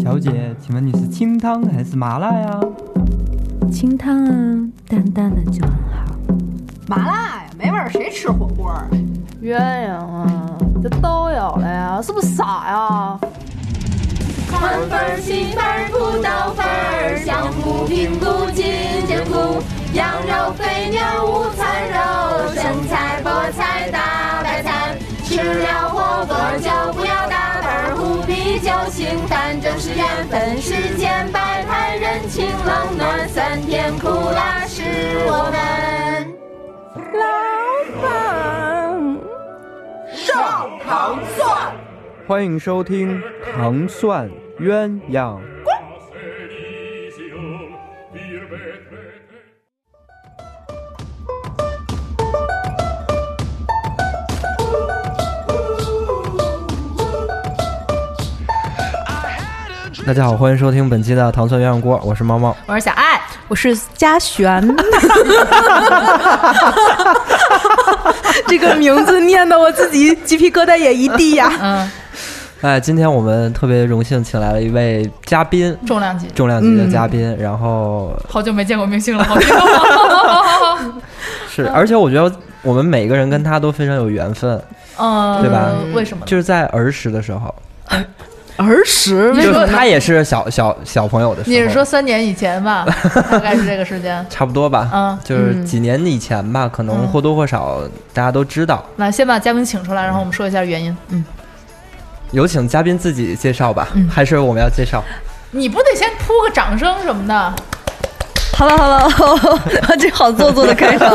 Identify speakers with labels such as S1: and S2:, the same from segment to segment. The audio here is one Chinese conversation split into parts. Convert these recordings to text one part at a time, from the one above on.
S1: 小姐，请问你是清汤还是麻辣呀？
S2: 清汤啊，淡淡的就很好。
S3: 麻辣呀，没味儿，谁吃火锅啊？
S4: 鸳鸯啊，这都有了呀，是不是傻呀？
S5: 宽粉儿、细粉儿、土豆粉儿，香菇、平菇、金针菇，羊肉、肥牛、午餐肉，生菜、菠菜、大白菜，吃了火锅就不要打盹儿，胡啤酒、清淡正是缘分，世间百态，人情冷暖，酸甜苦辣是我们。
S4: 老板，
S3: 上糖蒜。
S1: 欢迎收听《糖蒜鸳鸯》。大家好，欢迎收听本期的《糖蒜鸳鸯锅》，我是猫猫。
S4: 我是小爱，
S2: 我是嘉璇，这个名字念的我自己鸡皮疙瘩也一地呀。
S4: 嗯，
S1: 哎，今天我们特别荣幸请来了一位嘉宾，
S4: 重量级，
S1: 重量级的嘉宾，然后
S4: 好久没见过明星了，好久。
S1: 是，而且我觉得我们每个人跟他都非常有缘分，
S4: 嗯，
S1: 对吧？
S4: 为什么？
S1: 就是在儿时的时候，
S2: 儿时
S1: 就是
S4: 你说
S1: 他也是小小小朋友的时候，
S4: 你是说三年以前吧？大概是这个时间。
S1: 差不多吧？
S4: 嗯，
S1: 就是几年以前吧，可能
S4: 嗯
S1: 或多或少大家都知道。
S4: 那，先把嘉宾请出来，然后我们说一下原因。嗯，
S1: 有请嘉宾自己介绍吧，
S4: 嗯
S1: 还是我们要介绍？
S4: 你不得先铺个掌声什么的？
S6: 哈喽哈喽，这好做作的开场。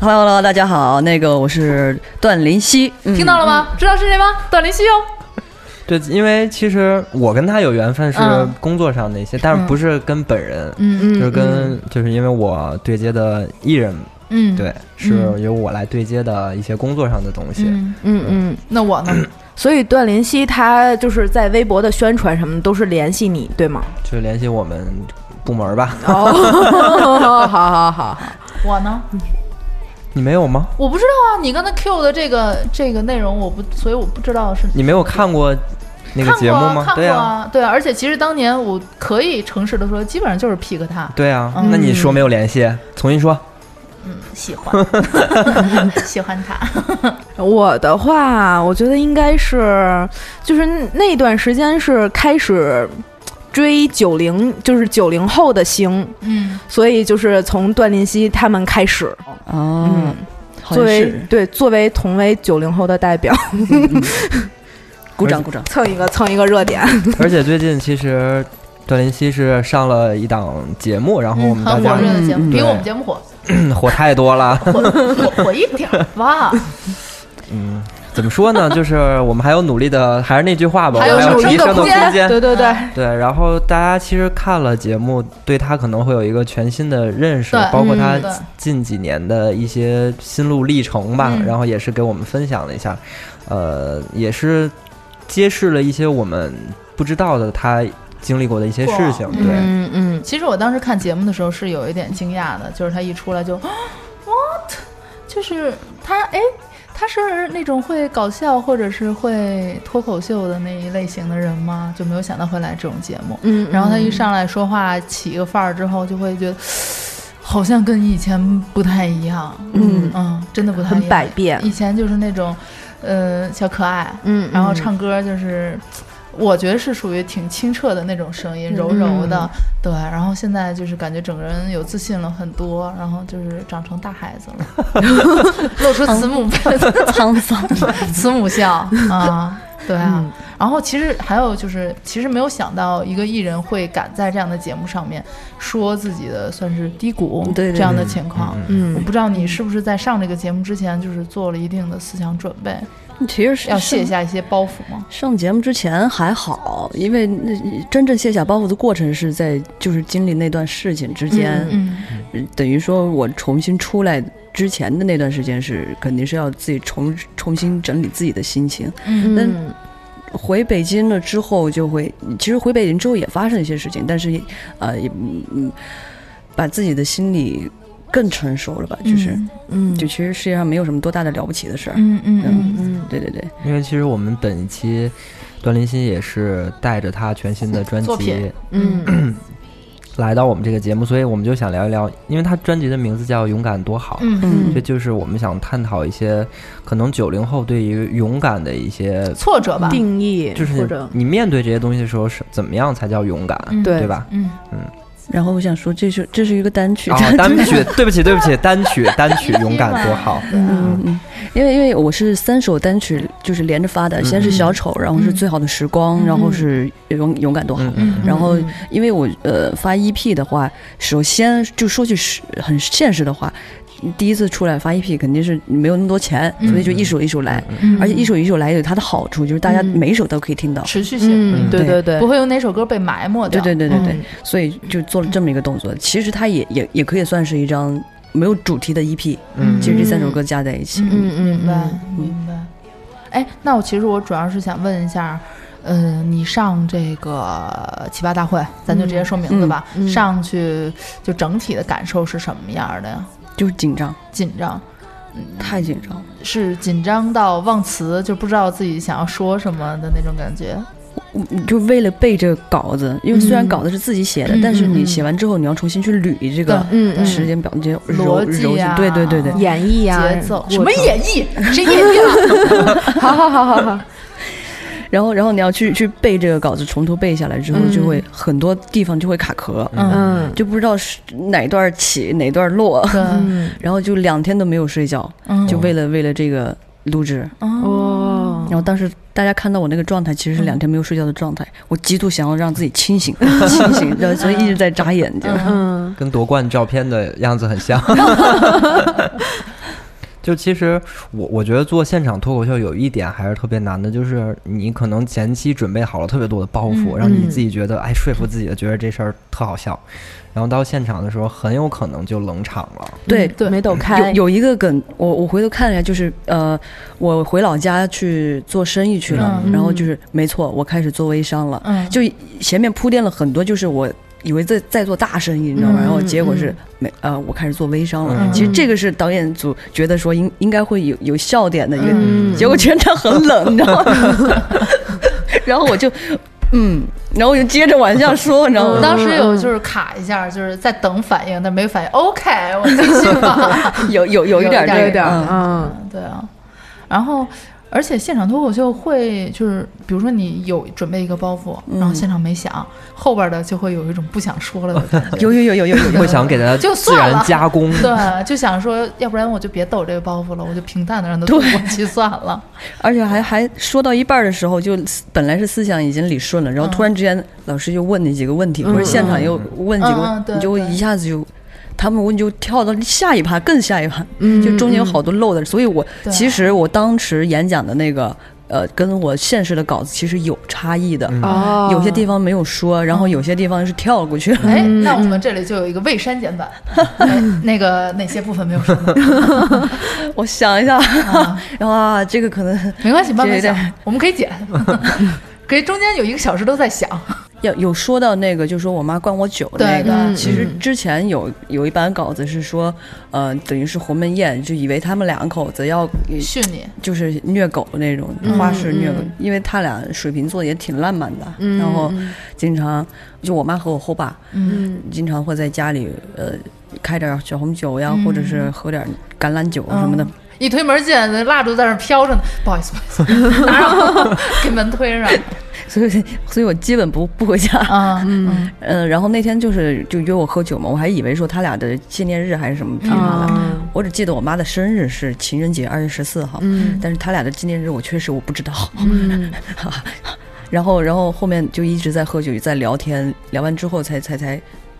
S6: 哈喽哈喽，大家好，那个我是段林希，嗯
S4: 听到了吗？知道是谁吗？段林希哦。
S1: 对，因为其实我跟他有缘分是
S4: 嗯
S1: 工作上的一些，但是不是跟本人，
S4: 嗯
S1: 就是跟就是因为我对接的艺人，
S4: 嗯，
S1: 对，是由我来对接的一些工作上的东西。
S4: 嗯，
S2: 嗯嗯，
S4: 那我呢？
S2: 所以段林希他就是在微博的宣传什么都是联系你，对吗？
S1: 就是联系我们部门吧。
S2: 哦，好好好好，
S4: 我呢？
S1: 你没有吗？
S4: 我不知道啊，你刚才 Q 的这个这个内容，我不，所以我不知道是
S1: 你没有看过那个节目吗？
S4: 看
S1: 对呀、
S4: 过啊，对啊，而且其实当年我可以诚实的说，基本上就是 pick 他，
S1: 对啊，
S4: 嗯
S1: 那你说没有联系？重新说。
S4: 嗯，喜欢，喜欢他，
S2: 我的话，我觉得应该是，就是那段时间是开始追九零，就是九零后的星，
S4: 嗯，
S2: 所以就是从段林希他们开始，
S6: 哦，
S2: 嗯，作为，对作为同为九零后的代表，
S6: 鼓掌 鼓掌。
S2: 蹭一个蹭一个热点，
S1: 而且最近其实段林希是上了一档节目，然后我们大
S4: 很
S1: 家
S4: 火热的节目，
S6: 嗯
S4: 比我们节目火，
S1: 火太多了。
S4: 火火火一点吧，
S1: 嗯，怎么说呢？就是我们还有努力的，还是那句话吧，
S4: 还有
S1: 我们
S4: 努力的
S1: 提升的空
S4: 空间
S1: 间。
S2: 对对对，
S1: 对，然后大家其实看了节目，对他可能会有一个全新的认识，包括他近几年的一些心路历程吧，
S4: 嗯
S1: 然后也是给我们分享了一下，呃，也是揭示了一些我们不知道的他经历过的一些事情。对，
S2: 嗯嗯，
S4: 其实我当时看节目的时候是有一点惊讶的，就是他一出来就，what，就是他哎。他是那种会搞笑或者是会脱口秀的那一类型的人吗？就没有想到会来这种节目。
S2: 嗯，
S4: 然后他一上来说话起一个范儿之后，就会觉得 好像跟以前不太一样。
S2: 嗯
S4: 嗯，真的不太一
S2: 很
S4: 样。
S2: 百变，
S4: 以前就是那种，呃，小可爱，
S2: 嗯，
S4: 然后
S2: 嗯
S4: 唱歌就是，我觉得是属于挺清澈的那种声音，柔柔的，对。然后现在就是感觉整个人有自信了很多，然后就是长成大孩子了，露出慈母
S6: 沧桑，
S4: 慈母笑啊，对啊。
S2: 嗯
S4: 然后其实还有就是，其实没有想到一个艺人会敢在这样的节目上面说自己的算是低谷
S6: 对对
S4: 这样的
S1: 嗯
S4: 情况。
S1: 嗯
S4: 我
S2: 嗯
S4: 不知道你是不是在上这个节目之前，就是做了一定的思想准备，
S6: 其实是
S4: 要卸下一些包袱吗？
S6: 上节目之前还好，因为那真正卸下包袱的过程是在就是经历那段事情之间，
S4: 嗯
S6: 等于说我重新出来之前的那段时间是肯定是要自己重重新整理自己的心情。
S4: 嗯
S2: 嗯
S6: 回北京了之后，就会其实回北京之后也发生一些事情，但是呃也嗯嗯，把自己的心理更成熟了吧，就是、
S4: 嗯。
S2: 嗯
S6: 就其实世界上没有什么多大的了不起的事儿。
S4: 嗯嗯嗯
S2: 嗯
S6: 对对对，
S1: 因为其实我们本一期段林鑫也是带着他全新的专辑
S2: 嗯
S1: 来到我们这个节目，所以我们就想聊一聊，因为他专辑的名字叫《勇敢多好》，
S4: 嗯。
S6: 嗯。
S1: 这就是我们想探讨一些可能九零后对于勇敢的一些，
S4: 挫折吧，
S2: 定义
S1: 就是你面对这些东西的时候是怎么样才叫勇敢，
S4: 嗯。
S2: 对
S1: 对。吧？
S4: 嗯
S6: 然后我想说，这是这是一个单曲，
S1: 啊，单曲，对不起，对不起，单曲，单曲，勇敢多好。
S6: 嗯嗯，因为因为我是三首单曲就是连着发的，
S1: 嗯
S6: 先是小丑，然后是
S4: 嗯。
S6: 最好的时光，
S4: 嗯
S6: 然后是勇勇敢多好。然后，因为我呃发 EP 的话，首先就说句实很现实的话，第一次出来发 EP 肯定是没有那么多钱，
S4: 嗯。
S6: 所以就一首一首来，
S4: 嗯
S6: 而且一首一首来有它的好处，就是大家
S2: 嗯。
S6: 每一首都可以听到。
S4: 持续性，
S2: 嗯，对对。对
S4: 不，会有哪首歌被埋没掉。
S6: 对对对对对，
S2: 嗯。
S6: 所以就做了这么一个动作。其实它也也也可以算是一张没有主题的 EP，
S1: 嗯。
S6: 其实这三首歌加在一起。
S2: 嗯嗯
S4: 明白
S2: 嗯。
S4: 明白。哎，那我其实我主要是想问一下，呃，你上这个奇葩大会，咱就直接说名字吧，
S2: 嗯嗯。
S4: 上去就整体的感受是什么样的呀？
S6: 就是紧张，
S4: 紧张，嗯
S6: 太紧张了。
S4: 是紧张到忘词，就不知道自己想要说什么的那种感觉。
S6: 嗯就为了背这个稿子，因为虽然
S4: 嗯
S6: 稿子是自己写的，
S4: 嗯
S6: 但是你写完之后，你要重新去捋这个
S2: 嗯嗯
S6: 时间表，这些
S4: 逻辑
S6: 对对对对。
S2: 演绎呀，
S4: 节奏什么演绎？谁演绎 了？
S2: 好好好好好，
S6: 然后然后你要去去背这个稿子，从头背下来之后，
S2: 嗯。
S6: 就会很多地方就会卡壳，
S2: 嗯。
S6: 就不知道是哪段起哪段落，
S2: 嗯
S6: 然后就两天都没有睡觉，
S4: 嗯
S6: 就为了为了这个录制。
S4: 哦，
S2: 哦
S6: 然后当时大家看到我那个状态，其实是两天没有睡觉的状态，我极度想要让自己清醒 清醒，然后所以一直在眨眼睛。
S2: 嗯。
S1: 跟夺冠照片的样子很像。就其实我我觉得做现场脱口秀有一点还是特别难的，就是你可能前期准备好了特别多的包袱，
S4: 嗯
S1: 让你
S2: 嗯
S1: 自己觉得哎说服自己的，觉得这事儿特好笑，然后到现场的时候很有可能就冷场了。
S6: 对，
S2: 对，没抖开，
S6: 有有一个梗，我我回头看了一下，就是呃，我回老家去做生意去了，
S4: 嗯
S6: 然后就是没错，我开始做微商了，
S4: 嗯，
S6: 就前面铺垫了很多，就是我以为在在做大生意，你知道吗？
S4: 嗯
S6: 然后结果是没呃，我开始做微商了。
S1: 嗯
S6: 其实这个是导演组觉得说应应该会有有笑点的一个，
S2: 嗯
S6: 结果全场很冷，你知道吗？然后我就嗯，然后我就接着往下说，你知道吗？
S4: 当时有就是卡一下，就是在等反应，但没反应。OK，我继续吧。
S6: 有有有一点这个
S2: 有点
S6: 嗯，
S4: 对啊。然后，而且现场脱口秀会就是，比如说你有准备一个包袱，然后现场没响，后边的就会有一种不想说了的感觉。
S6: 有有有有有有
S1: 会想给他
S4: 就
S1: 自然
S4: 算了
S1: 加工，
S4: 对，就想说，要不然我就别抖这个包袱了，我就平淡的让它渡过去算了。
S6: 而且还还说到一半儿的时候，就本来是思想已经理顺了，然后突然之间老师就问你几个问题，或者现场又问几个你就
S4: 对
S6: 一下子就。他们问就跳到下一趴，更下一趴，
S2: 嗯
S6: 就中间有好多漏的，所以我其实我当时演讲的那个呃，跟我现实的稿子其实有差异的，有些地方没有说，然后有些地方是跳过去了。
S4: 哎，
S2: 嗯。
S4: 那我们这里就有一个未删减版，哎 那个哪些部分没有说？
S6: 我想一下，
S4: 啊。
S6: 然后啊，这个可能
S4: 没关系，慢慢
S6: 对对
S4: 想，我们可以剪，可以中间有一个小时都在想。
S6: 要有说到那个，就说我妈灌我酒
S4: 对
S6: 那个，
S2: 嗯
S6: 其实之前有有一版稿子是说，呃，等于是鸿门宴，就以为他们两口子要
S4: 训你，
S6: 就是虐狗那种
S2: 嗯
S6: 花式虐狗，
S2: 嗯
S6: 因为他俩水瓶座也挺浪漫的，
S2: 嗯
S6: 然后经常就我妈和我后爸
S4: 嗯。
S6: 经常会在家里呃开点小红酒呀，
S4: 嗯。
S6: 或者是喝点橄榄酒什么的。
S4: 嗯一推门进来，那蜡烛在那飘着呢。不好意思，不好意思，打扰，给门推上。
S6: 所以，所以我基本不不回家。
S4: 啊，嗯
S6: 嗯，然后那天就是就约我喝酒嘛，我还以为说他俩的纪念日还是什么我只记得我妈的生日是情人节二月十四号，
S2: 嗯
S6: 但是他俩的纪念日我确实我不知道。
S2: 嗯
S6: 然后，然后后面就一直在喝酒，在聊天，聊完之后才才才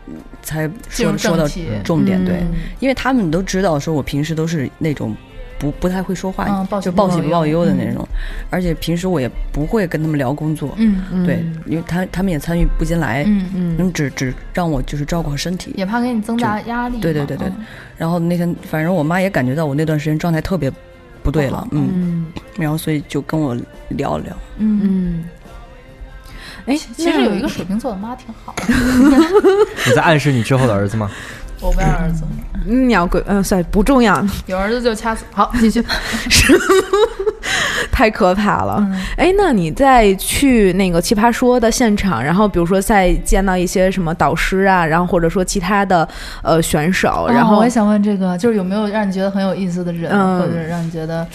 S6: 嗯才说说到重点，对，
S2: 嗯
S6: 因为他们都知道说我平时都是那种不不太会说话，
S4: 嗯报喜
S6: 就
S4: 报
S6: 喜不报忧的
S4: 嗯
S6: 那种，而且平时我也不会跟他们聊工作，
S4: 嗯
S6: 对，因为他他们也参与不进来，
S4: 嗯，
S2: 嗯
S6: 嗯，只只让我就是照顾好身体。
S4: 也怕给你增加压力。
S6: 对对对对
S4: 嗯
S6: 然后那天反正我妈也感觉到我那段时间状态特别不对了，嗯，
S2: 嗯
S6: 然后所以就跟我聊了聊。
S4: 嗯。
S2: 嗯，哎，
S4: 其实有一个水瓶座的妈挺好的
S1: 你在暗示你之后的儿子吗？
S4: 我没有儿子，
S2: 嗯你要归嗯，算不重要，
S4: 有儿子就掐死。好，继续。
S2: 太可怕了。
S4: 嗯
S2: 哎，那你在去那个奇葩说的现场，然后比如说再见到一些什么导师啊，然后或者说其他的呃选手，然后
S4: 哦我也想问这个，就是有没有让你觉得很有意思的人，
S2: 嗯
S4: 或者让你觉得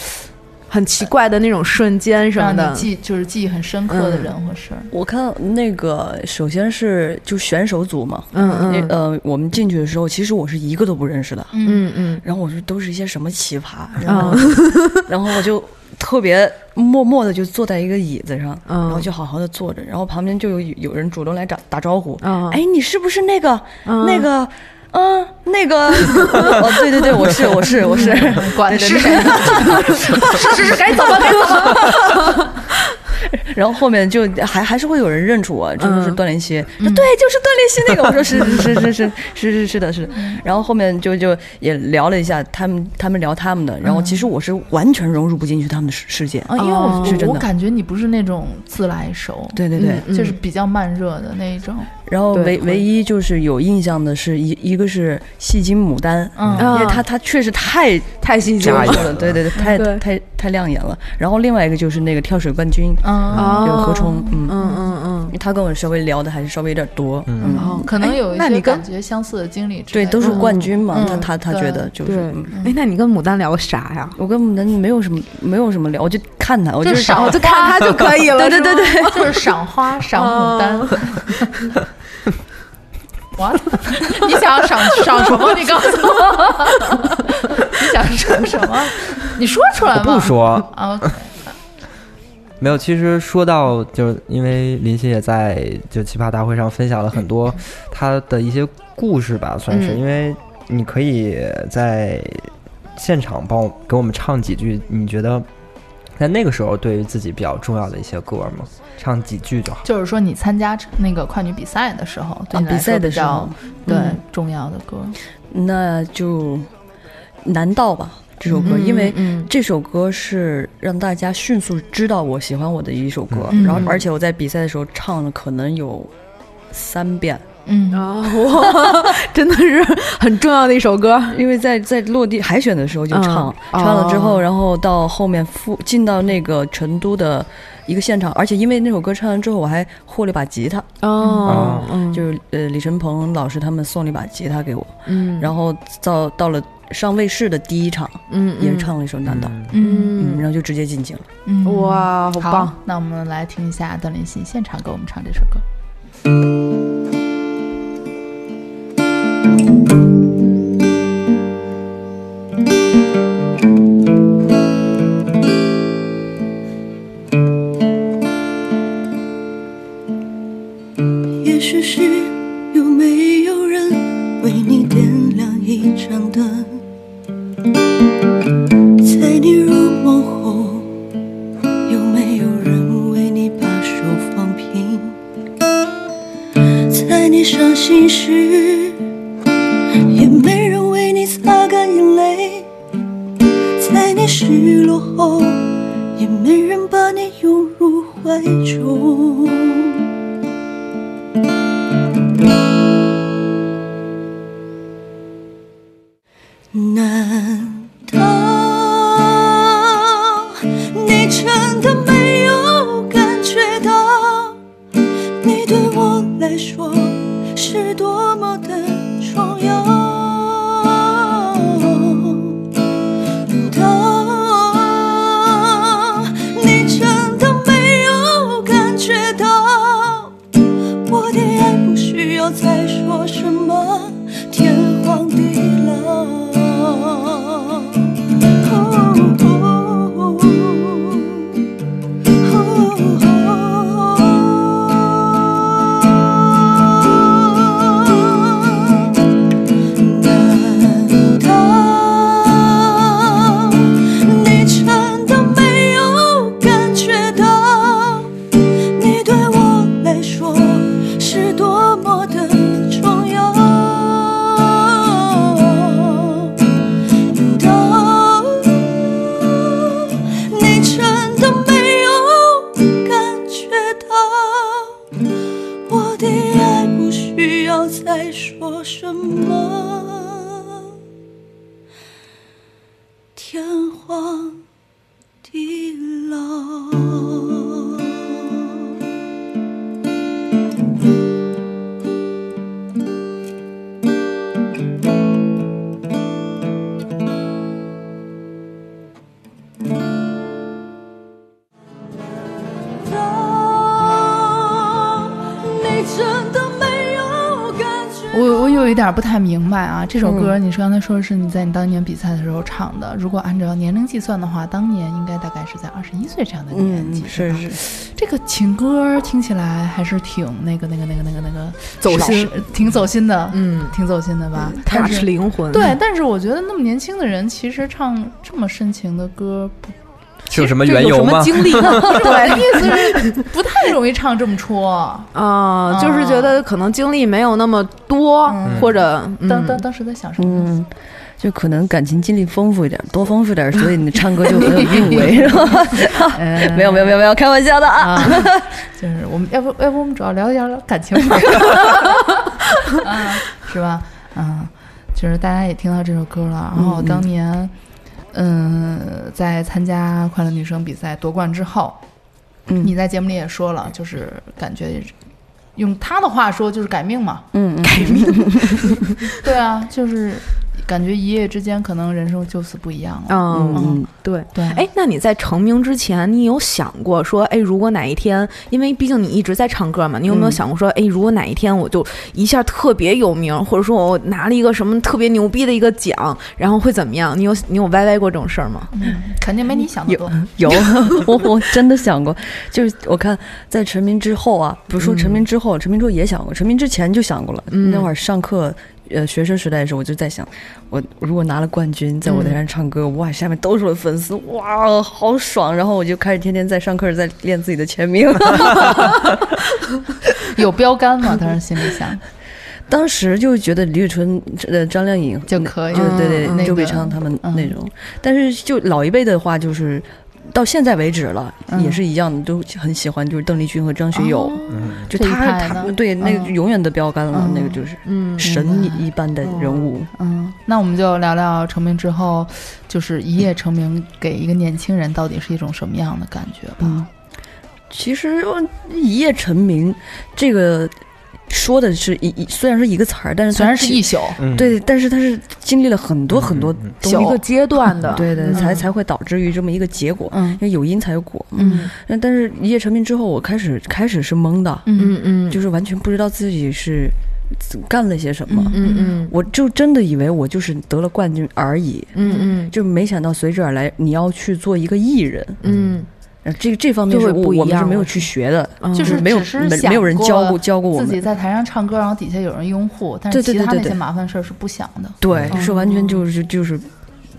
S2: 很奇怪的那种瞬间什么的。
S4: 让你，记就是记忆很深刻的人或事儿？
S6: 我看那个首先是就选手组嘛，
S2: 嗯
S6: 那
S2: 嗯
S6: 呃，我们进去的时候，其实我是一个都不认识的，
S2: 嗯。嗯
S6: 然后我说都是一些什么奇葩，然后、然后我就特别默默的就坐在一个椅子上，
S2: 嗯。
S6: 然后就好好的坐着，然后旁边就有有人主动来打打招呼，
S2: 嗯，
S6: 哎，你是不是那个、
S2: 嗯。
S6: 那个？嗯，那个，哦，对对对，我是我是我是，
S4: 管 是谁？是是是，该怎么该怎么。
S6: 然后后面就还还是会有人认出我，就是
S2: 嗯
S6: 段连希，说对，就是段连希那个，我说是是是是是是是是的是的，然后后面就就也聊了一下，他们他们聊他们的，然后其实我是完全融入不进去他们的世世界，
S4: 啊，因为我
S2: 哦
S6: 是真的。
S4: 我感觉你不是那种自来熟，
S6: 对对对，
S2: 嗯
S4: 就是比较慢热的那一种。
S6: 然后唯唯一就是有印象的是一一个是戏精牡丹，
S4: 嗯。
S6: 因为
S2: 啊
S6: 他他确实太
S2: 太戏精了。
S6: 了，对对 对，太
S2: 对。
S6: 太太亮眼了。然后另外一个就是那个跳水冠军，就是何冲，嗯。
S2: 嗯嗯嗯，
S6: 他跟我稍微聊的还是稍微有点多，
S1: 嗯。
S4: 可能有一些感觉相似的经历之
S6: 对，都是冠军嘛，
S4: 嗯
S6: 他他他觉得就是，
S2: 哎，那你跟牡丹聊啥呀？
S6: 我跟牡丹没有什么没有什么聊，我就看他，我
S4: 就是赏
S6: 赏
S2: 哦，就看他就可以了。
S6: 对对对对，
S4: 就是赏花、赏牡丹。哇！你想要赏赏 什么？你告诉我，你想赏什么？你说出来嘛。
S1: 不说，
S4: 啊，
S1: 没有。其实说到，就是因为林夕也在就奇葩大会上分享了很多他的一些故事吧，算是。
S2: 嗯
S1: 因为你可以在现场帮我给我们唱几句，你觉得在那个时候对于自己比较重要的一些歌吗？唱几句就好。
S4: 就是说你参加那个快女比赛的时候，对
S6: 啊比赛的时候，
S4: 对
S6: 嗯
S4: 重要的歌。
S6: 那就难道吧这首歌，因为
S2: 嗯
S6: 这首歌是让大家迅速知道我喜欢我的一首歌，
S4: 嗯
S6: 然后而且我在比赛的时候唱了可能有三遍，
S4: 嗯
S2: 啊，哇，真的是很重要的一首歌。
S6: 因为在在落地海选的时候就唱，
S2: 嗯
S6: 唱了之后，
S2: 哦
S6: 然后到后面复进到那个成都的一个现场，而且因为那首歌唱完之后，我还获了一把吉他，
S2: 哦，嗯，
S6: 就是呃李晨鹏老师他们送了一把吉他给我，
S2: 嗯，
S6: 然后到到了上卫视的第一场，
S2: 嗯
S6: 也是唱了一首《难道》，
S1: 嗯
S6: 嗯，
S2: 嗯，
S6: 然后就直接进京了。
S4: 嗯，
S2: 哇，好
S4: 好
S2: 棒！，
S4: 那我们来听一下段林希现场给我们唱这首歌。
S7: 在说什么。
S4: 点不太明白啊。这首歌你是刚才说是你在你当年比赛的时候唱的，如果按照年龄计算的话，当年应该大概是在二十一岁这样的年纪。
S6: 嗯，是是，
S4: 这个情歌听起来还是挺那个那个那个那个那个
S2: 走心
S4: 挺走心的，
S2: 嗯
S4: 挺走心的吧？但是
S2: 灵魂。
S4: 对，但是我觉得那么年轻的人，其实唱这么深情的歌，不，
S1: 是有什么
S2: 这有什么
S1: 缘由吗？
S2: 经历？
S4: 对，意思是不太容易唱这么戳。
S2: 啊，就是觉得可能经历没有那么多，
S4: 嗯
S2: 或者
S4: 当
S2: 嗯
S4: 当当时在想什么？
S6: 嗯，就可能感情经历丰富一点，多丰富点，所以你唱歌就很有韵味，是吧？
S4: 呃
S6: 没有没有没有没有，开玩笑的啊。
S4: 啊，就是我们要不要不我们主要聊一聊感情吧，啊，是吧？嗯，就是大家也听到这首歌了，然后当年，嗯，在参加快乐女声比赛夺冠之后，
S6: 嗯
S4: 你在节目里也说了，就是感觉。用他的话说，就是改命嘛。
S6: 嗯，
S2: 改命。
S4: 对啊，就是感觉一夜之间，可能人生就此不一样了。
S2: 嗯，
S6: 嗯
S2: 对。
S4: 对，
S2: 哎，那你在成名之前，你有想过说，哎，如果哪一天，因为毕竟你一直在唱歌嘛，你有没有
S6: 嗯
S2: 想过说，哎，如果哪一天我就一下特别有名，或者说我拿了一个什么特别牛逼的一个奖，然后会怎么样？你有你有歪歪过这种事儿吗？
S4: 嗯肯定没你想的多。
S6: 有，我我真的想过，就是我看在成名之后啊，不是说成名之后，成名之后也想过，成名之前就想过了。
S2: 嗯
S6: 那会儿上课，呃，学生时代的时候，我就在想，我如果拿了冠军，在舞台上唱歌，哇，下面都是我的粉丝，哇，好爽！然后我就开始天天在上课，在练自己的签名。
S4: 有标杆吗？当时心里想
S6: 当时就觉得李宇春、呃张靓颖
S4: 就可以
S6: 就对对，周笔畅他们
S4: 嗯
S6: 那种。但是就老一辈的话，就是到现在为止了，
S4: 嗯。
S6: 也是一样的，都很喜欢，就是邓丽君和张学友。
S1: 嗯，
S6: 就他他对那个
S4: 嗯。
S6: 永远的标杆了，
S4: 嗯。
S6: 那个就是
S2: 嗯。
S6: 神一一般的人物。
S4: 嗯，那我们就聊聊成名之后，就是一夜成名给一个年轻人到底是一种什么样的感觉吧？
S6: 嗯。其实呃一夜成名，这个说的是一一虽然是一个词儿，但是
S4: 虽然是一宿，
S1: 嗯，
S6: 对，但是它是经历了很多很多
S2: 一个阶段的，
S6: 对对，
S2: 嗯。
S6: 才才会导致于这么一个结果。
S4: 嗯。
S6: 因为有因才有果嘛。
S4: 嗯。
S6: 那但是一夜成名之后，我开始开始是懵的，
S4: 嗯
S2: 嗯嗯，
S6: 就是完全不知道自己是干了些什么。
S2: 嗯嗯
S6: 我就真的以为我就是得了冠军而已，
S2: 嗯嗯
S6: 就没想到随之而来你要去做一个艺人，
S2: 嗯
S6: 呃这这方面
S2: 是不一
S6: 我我们是没有去学的，
S2: 嗯，
S4: 就是
S6: 没有没有人教过
S4: 过
S6: 教过我们，
S4: 自己在台上唱歌，然后底下有人拥护，但是其他那些
S6: 对对对对对
S4: 麻烦事儿是不想的。
S6: 对，
S4: 嗯
S6: 是完全就是就是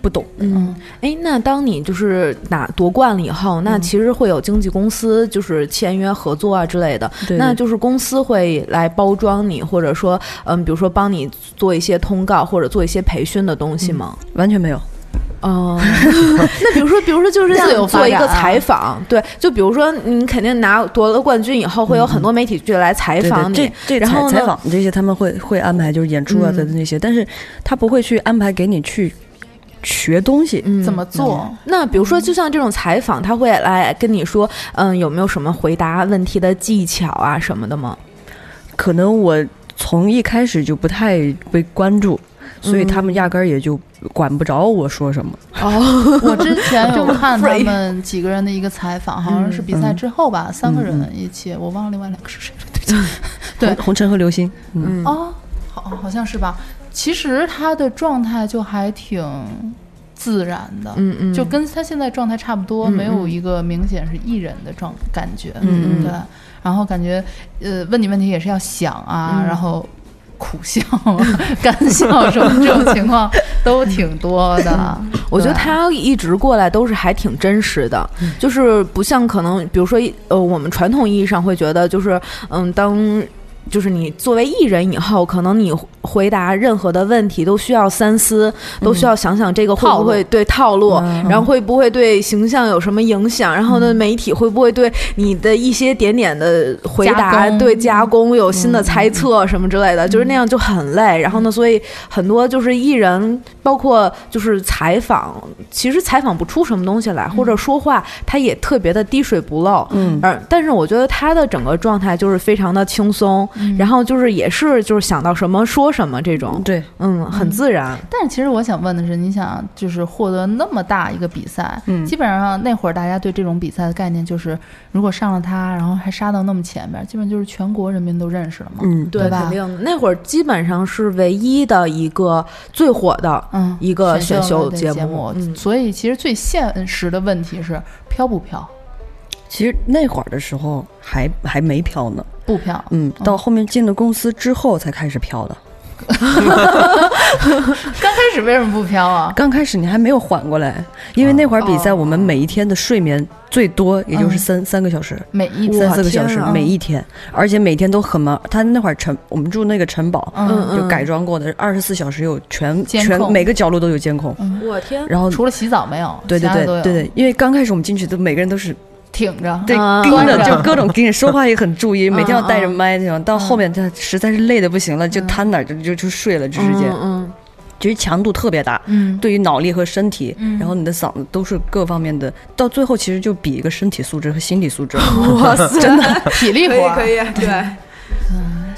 S6: 不懂。
S2: 嗯，哎，那当你就是拿夺冠了以后，那
S6: 嗯
S2: 其实会有经纪公司就是签约合作啊之类的，
S6: 对，
S2: 那就是公司会来包装你，或者说，嗯，比如说帮你做一些通告或者做一些培训的东西吗？
S6: 完全没有。
S2: 哦，那比如说，比如说就是这
S4: 自由
S2: 做一个采访，对，就比如说你肯定拿夺了冠军以后，会有很多媒体就来采访你，
S6: 对这这采
S2: 然后
S6: 采访这些他们会会安排，就是演出啊
S2: 嗯
S6: 的那些，但是他不会去安排给你去学东西。
S2: 嗯
S4: 怎么做？
S2: 那比如说，就像这种采访，他会来跟你说，嗯，有没有什么回答问题的技巧啊什么的吗？
S6: 可能我从一开始就不太被关注，所以他们压根儿也就管不着我说什么。
S2: 哦，
S4: 我之前有看他们几个人的一个采访，好像是比赛之后吧，三个人一起，我忘了另外两个是谁了，对不起。对
S6: 红红尘和流星，嗯，
S2: 嗯
S4: 哦，好，好像是吧。其实他的状态就还挺自然的，
S2: 嗯嗯，
S4: 就跟他现在状态差不多，
S2: 嗯
S4: 没有
S2: 嗯
S4: 一个明显是艺人的状感觉。
S6: 嗯嗯
S4: 对。然后感觉，呃，问你问题也是要想啊，
S2: 嗯
S4: 然后苦笑、干笑什么这种情况都挺多的。
S2: 我觉得他一直过来都是还挺真实的，就是不像可能，比如说，呃，我们传统意义上会觉得，就是嗯，当就是你作为艺人以后，可能你回答任何的问题都需要三思，都需要想想这个会不会对套路，
S6: 嗯。
S2: 然后会不会对形象有什么影响，然后呢，媒体会不会对你的一些点点的回答
S4: 加
S2: 对加工有新的猜测什么之类的，就是那样就很累。然后呢，所以很多就是艺人，包括就是采访，其实采访不出什么东西来，或者说话他也特别的滴水不漏。
S6: 嗯。
S2: 而但是我觉得他的整个状态就是非常的轻松，
S4: 嗯。
S2: 然后就是也是就是想到什么说什么这种，
S6: 对，
S2: 嗯，很自然。
S4: 但是其实我想问的是，你想就是获得那么大一个比赛，
S6: 嗯。
S4: 基本上那会儿大家对这种比赛的概念就是，如果上了它，然后还杀到那么前面，基本就是全国人民都认识了嘛。
S6: 嗯，
S4: 对吧？
S2: 肯定那会儿基本上是唯一的一个最火的
S4: 嗯，
S2: 一个选秀节
S4: 节
S2: 目嗯。
S4: 所以其实最现实的问题是飘不飘？
S6: 其实那会儿的时候还还没飘呢，
S4: 不飘。
S6: 嗯，到后面进了公司之后才开始飘的。
S4: 刚开始为什么不飘啊？
S6: 刚开始你还没有缓过来，因为那会儿比赛
S2: 哦
S6: 我们每一天的睡眠最多也就是
S4: 嗯
S6: 三、三个小时。
S4: 每一
S6: 三四个小时
S2: 啊
S6: 每一天，而且每天都很忙。他那会儿城，我们住那个城堡，
S4: 嗯
S6: 就改装过的，二十四小时有全全每个角落都有监控。
S4: 嗯，
S2: 我天，
S6: 然后
S4: 除了洗澡没有，
S6: 对对对对对，因为刚开始我们进去都每个人都是
S4: 挺着。
S6: 对
S2: 啊
S6: 盯着，就各种盯着，说话也很注意，每天要带着
S2: 嗯
S6: 麦那种。到后面他实在是累的不行了，就瘫那儿就就就睡了，直接，
S2: 嗯
S6: 其实强度特别大。
S4: 嗯，
S6: 对于脑力和身体，
S4: 嗯
S6: 然后你的嗓子都是各方面的，到最后其实就比一个身体素质和心理素质。
S2: 嗯，哇塞，
S6: 真的，
S4: 体力活儿。
S2: 可以，对，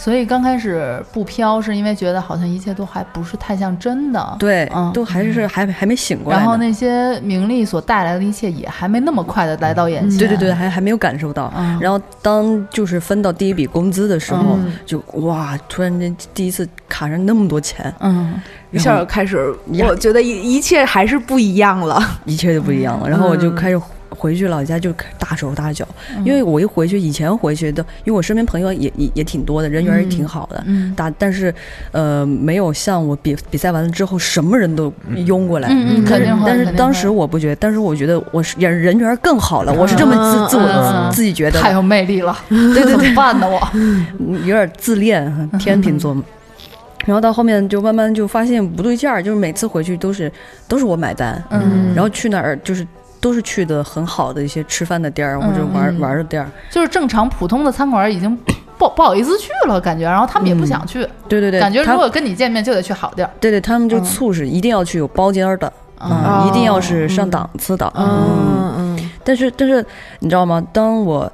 S4: 所以刚开始不飘，是因为觉得好像一切都还不是太像真的。
S6: 对，
S4: 嗯
S6: 都还是还还没醒过来。
S4: 然后那些名利所带来的一切也还没那么快的来到眼前。
S6: 对对对，还还没有感受到。
S4: 嗯
S6: 然后当就是分到第一笔工资的时候，
S4: 嗯
S6: 就哇，突然间第一次卡上那么多钱，
S4: 嗯，
S2: 一下开始，我觉得一一切还是不一样了。
S6: 一切都不一样了。然后我就开始回去老家，就大手大脚，因为我一回去，以前回去的，因为我身边朋友也也也挺多的，人缘也挺好的。
S4: 嗯
S6: 大，但是，呃，没有像我比比赛完了之后，什么人都拥过来。
S4: 嗯嗯，
S6: 但是
S4: 肯定。
S6: 但是当时我不觉得，但是我觉得我是人人缘更好了，我是这么自
S2: 嗯
S6: 自我
S4: 嗯
S6: 自己觉得，
S4: 太有魅力了，对对，怎么办的？我？
S6: 有点自恋，天秤座。嘛。然后到后面就慢慢就发现不对劲儿，就是每次回去都是都是我买单，
S4: 嗯，
S6: 然后去哪儿就是都是去的很好的一些吃饭的店儿或者玩、
S4: 嗯
S6: 玩的店儿。
S4: 就是正常普通的餐馆已经 不不好意思去了，感觉，然后他们也不想去，
S6: 对对对，
S4: 感觉如果跟你见面就得去好地儿。
S6: 对对他们就
S4: 嗯
S6: 促使一定要去有包间儿的。
S4: 嗯
S6: 一定要是上档次的。
S2: 嗯嗯
S6: 但是但是你知道吗？当我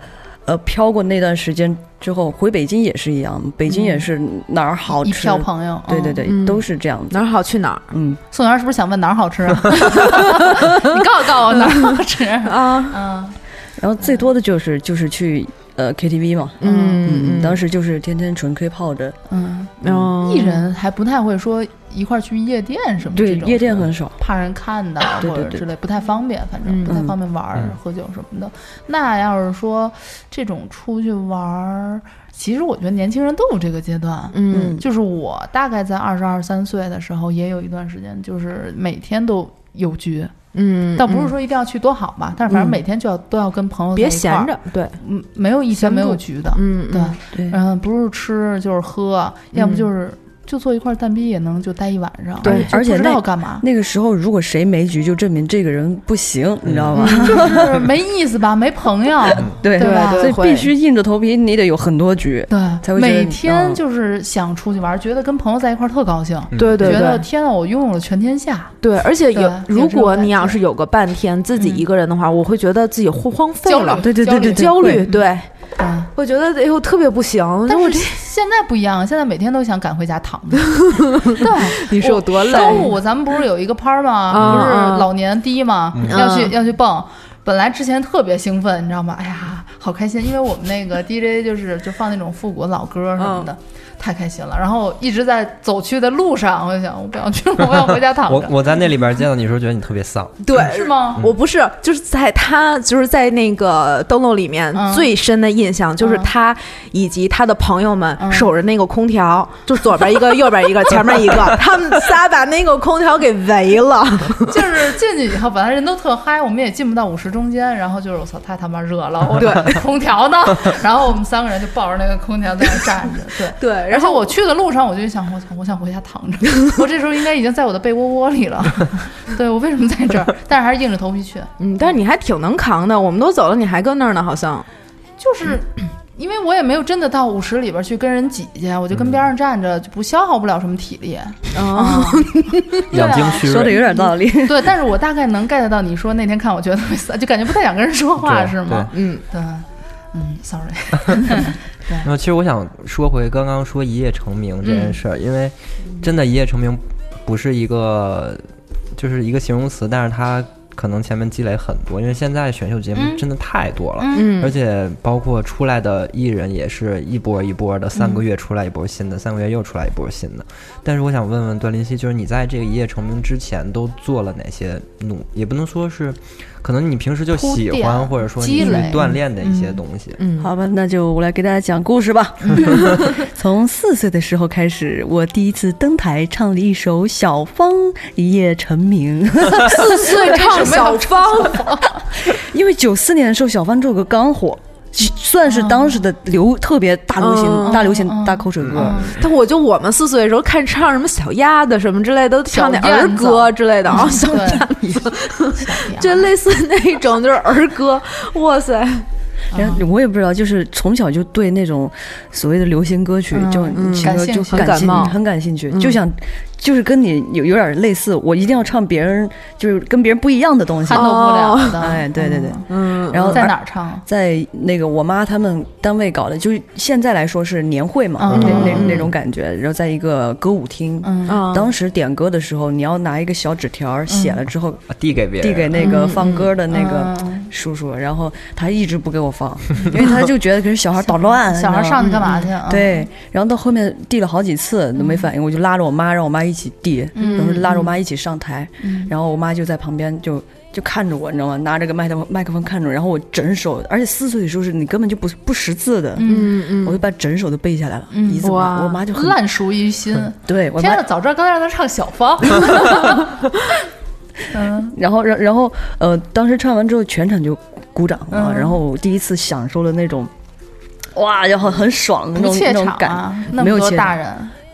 S6: 呃飘过那段时间之后，回北京也是一样，北京也是哪儿好
S4: 一
S6: 吃，
S4: 票朋友，
S6: 对对对，
S2: 嗯
S6: 都是这样子。
S2: 哪儿好去哪儿
S6: 嗯，
S4: 宋元是不是想问哪儿好吃啊？你告诉告诉我哪儿好吃？
S2: 啊？
S4: 嗯
S6: 然后最多的就是就是去呃 KTV 嘛，
S2: 嗯嗯
S6: 当时就是天天纯 K 泡着，
S4: 嗯，
S2: 嗯
S4: 艺人还不太会说一块儿去夜店什么这种，
S6: 对夜店很少。
S4: 怕人看到
S6: 对对对
S4: 或者之类，不太方便，反正
S2: 嗯
S4: 不太方便玩儿、
S1: 嗯
S4: 喝酒什么的。那要是说这种出去玩儿，其实我觉得年轻人都有这个阶段。
S2: 嗯
S4: 就是我大概在二十二三岁的时候，也有一段时间，就是每天都有局，
S2: 嗯，
S4: 倒不是说一定要去多好吧，但是反正每天就要、都要跟朋友
S2: 别闲，着，对，
S4: 嗯，没有一天没有局的，
S2: 嗯嗯
S6: 对，
S4: 嗯，不是吃就是喝，要不就是就坐一块儿蛋逼也能就待一晚上，
S6: 对
S4: 就不知
S6: 而且那
S4: 道干嘛。
S6: 那个时候如果谁没局，就证明这个人不行，你知道吗？
S4: 就是没意思吧，没朋友，
S6: 对
S4: 对吧？
S6: 所以必须硬着头皮，你得有很多局。
S4: 对，
S6: 才会
S4: 每天
S6: 嗯。
S4: 就是想出去玩，觉得跟朋友在一块儿特高兴，
S2: 对对
S4: 觉得天呐，我拥有了全天下，
S2: 对，而且有如果你要是有个半天自己
S4: 嗯
S2: 一个人的话，我会觉得自己荒荒废了，
S6: 对对对对对
S2: 焦虑，
S6: 会
S2: 对，
S4: 对。
S2: 我觉得哎呦特别不行，
S4: 但
S2: 我
S4: 是现在不一样，现在每天都想赶回家躺着。对，
S2: 你是有多累？
S4: 周五咱们不是有一个趴儿吗？
S2: 啊
S4: 不是
S2: 啊
S4: 老年第一吗？
S1: 嗯
S4: 要去
S2: 嗯
S4: 要去蹦。本来之前特别兴奋，你知道吗？哎呀，好开心，因为我们那个 DJ 就是就放那种复古老歌什么的，太开心了。然后一直在走去的路上，我就想，我不想去了，我想回家躺着。
S1: 我我在那里边见到你的时候，觉得你特别丧。
S2: 对，
S4: 是吗？
S2: 我不是，就是在他就是在那个灯笼里面
S4: 嗯
S2: 最深的印象，就是
S4: 嗯
S2: 他以及他的朋友们
S4: 嗯
S2: 守着那个空调，就左边一个，右边一个，前面一个，他们仨把那个空调给围了。
S4: 就是进去以后，本来人都特嗨，我们也进不到舞池中间，然后就是我操，太他妈热了，我对空调呢，然后我们三个人就抱着那个空调在那站着，对。
S2: 对，
S4: 而
S2: 然后
S4: 且我去的路上，我就想，我操，我想回家躺着。我这时候应该已经在我的被窝窝里了。对我为什么在这儿？但是还是硬着头皮去，
S2: 嗯，但是你还挺能扛的，我们都走了，你还搁那儿呢，好像。
S4: 就是因为我也没有真的到舞池里边去跟人挤去，我就跟边上站着，就不消耗不了什么体力。
S2: 啊，
S1: 养精蓄
S6: 说的有，点道理。
S4: 对，但是我大概能 get 到你说那天看我觉得特别散，就感觉不太想跟人说话，是吗？
S2: 嗯，
S4: 对，嗯，sorry，
S1: 然后其实我想说回刚刚说一夜成名这件事儿，因为真的一夜成名不是一个就是一个形容词，但是它可能前面积累很多，因为现在选秀节目
S4: 嗯
S1: 真的太多了。
S2: 嗯
S1: 而且包括出来的艺人也是一波一波的，三个月出来一波新的，三个月又出来一波新的。但是我想问问段林希，就是你在这个一夜成名之前都做了哪些努？也不能说是，可能你平时就喜欢，或者说你去
S4: 积累
S1: 锻炼的一些东西。
S2: 嗯，
S6: 好吧，那就我来给大家讲故事吧。从四岁的时候开始，我第一次登台唱了一首《小芳》，一夜成名。
S2: 四岁唱小芳，
S6: 因为九四年的时候，《小芳》这首歌刚火，算是当时的流特别大流行、
S2: 嗯
S6: 大流行、大口水歌。
S2: 但我就我们四岁的时候看唱什么小鸭子什么之类的，都唱点儿歌之类的啊，小鸭子，就类似那种就是儿歌，哇塞，
S6: 然后我也不知道，就是从小就对那种所谓的流行歌曲，
S4: 嗯
S6: 就
S2: 嗯。
S6: 情歌
S4: 感兴趣
S6: 就
S2: 很感冒
S6: 很感兴趣，
S2: 嗯。
S6: 就想就是跟你有有点类似，我一定要唱别人就是跟别人不一样的东西。
S4: 撼。动不了的。
S6: 哎对对对。
S4: 嗯。
S2: 嗯，
S6: 然后
S4: 在哪儿唱？
S6: 在那个我妈他们单位搞的，就是现在来说是年会嘛，
S4: 嗯。
S6: 那那
S2: 嗯
S6: 那种感觉。然后在一个歌舞厅，
S4: 嗯。
S2: 嗯。
S6: 当时点歌的时候，你要拿一个小纸条写了之后，
S1: 啊递给别人，
S6: 递给那个
S2: 嗯。
S6: 放歌的那个
S4: 嗯。
S6: 叔叔，然后他一直不给我放，因为他就觉得可是小孩捣乱，
S4: 小孩上去干嘛去？嗯，
S6: 对，然后到后面递了好几次都没反应，我就拉着我妈，让我妈一起递，然后拉着我妈一起上台，然后我妈就在旁边就就看着我，你知道吗？拿着个麦克麦克风看着我，然后我整首，而且四岁的时候是你根本就不不识字的，
S2: 嗯嗯
S6: 我就把整首都背下来了，一字不
S2: 哇
S6: 我妈就很
S4: 烂熟于心。
S6: 对我
S4: 天呐，早知道刚才让她唱小芳。嗯
S6: 然后，然然后，呃，当时唱完之后，全场就鼓掌啊，
S4: 嗯
S6: 然后我第一次享受了那种，哇，然后很爽的那种那种感，
S4: 那么多大人。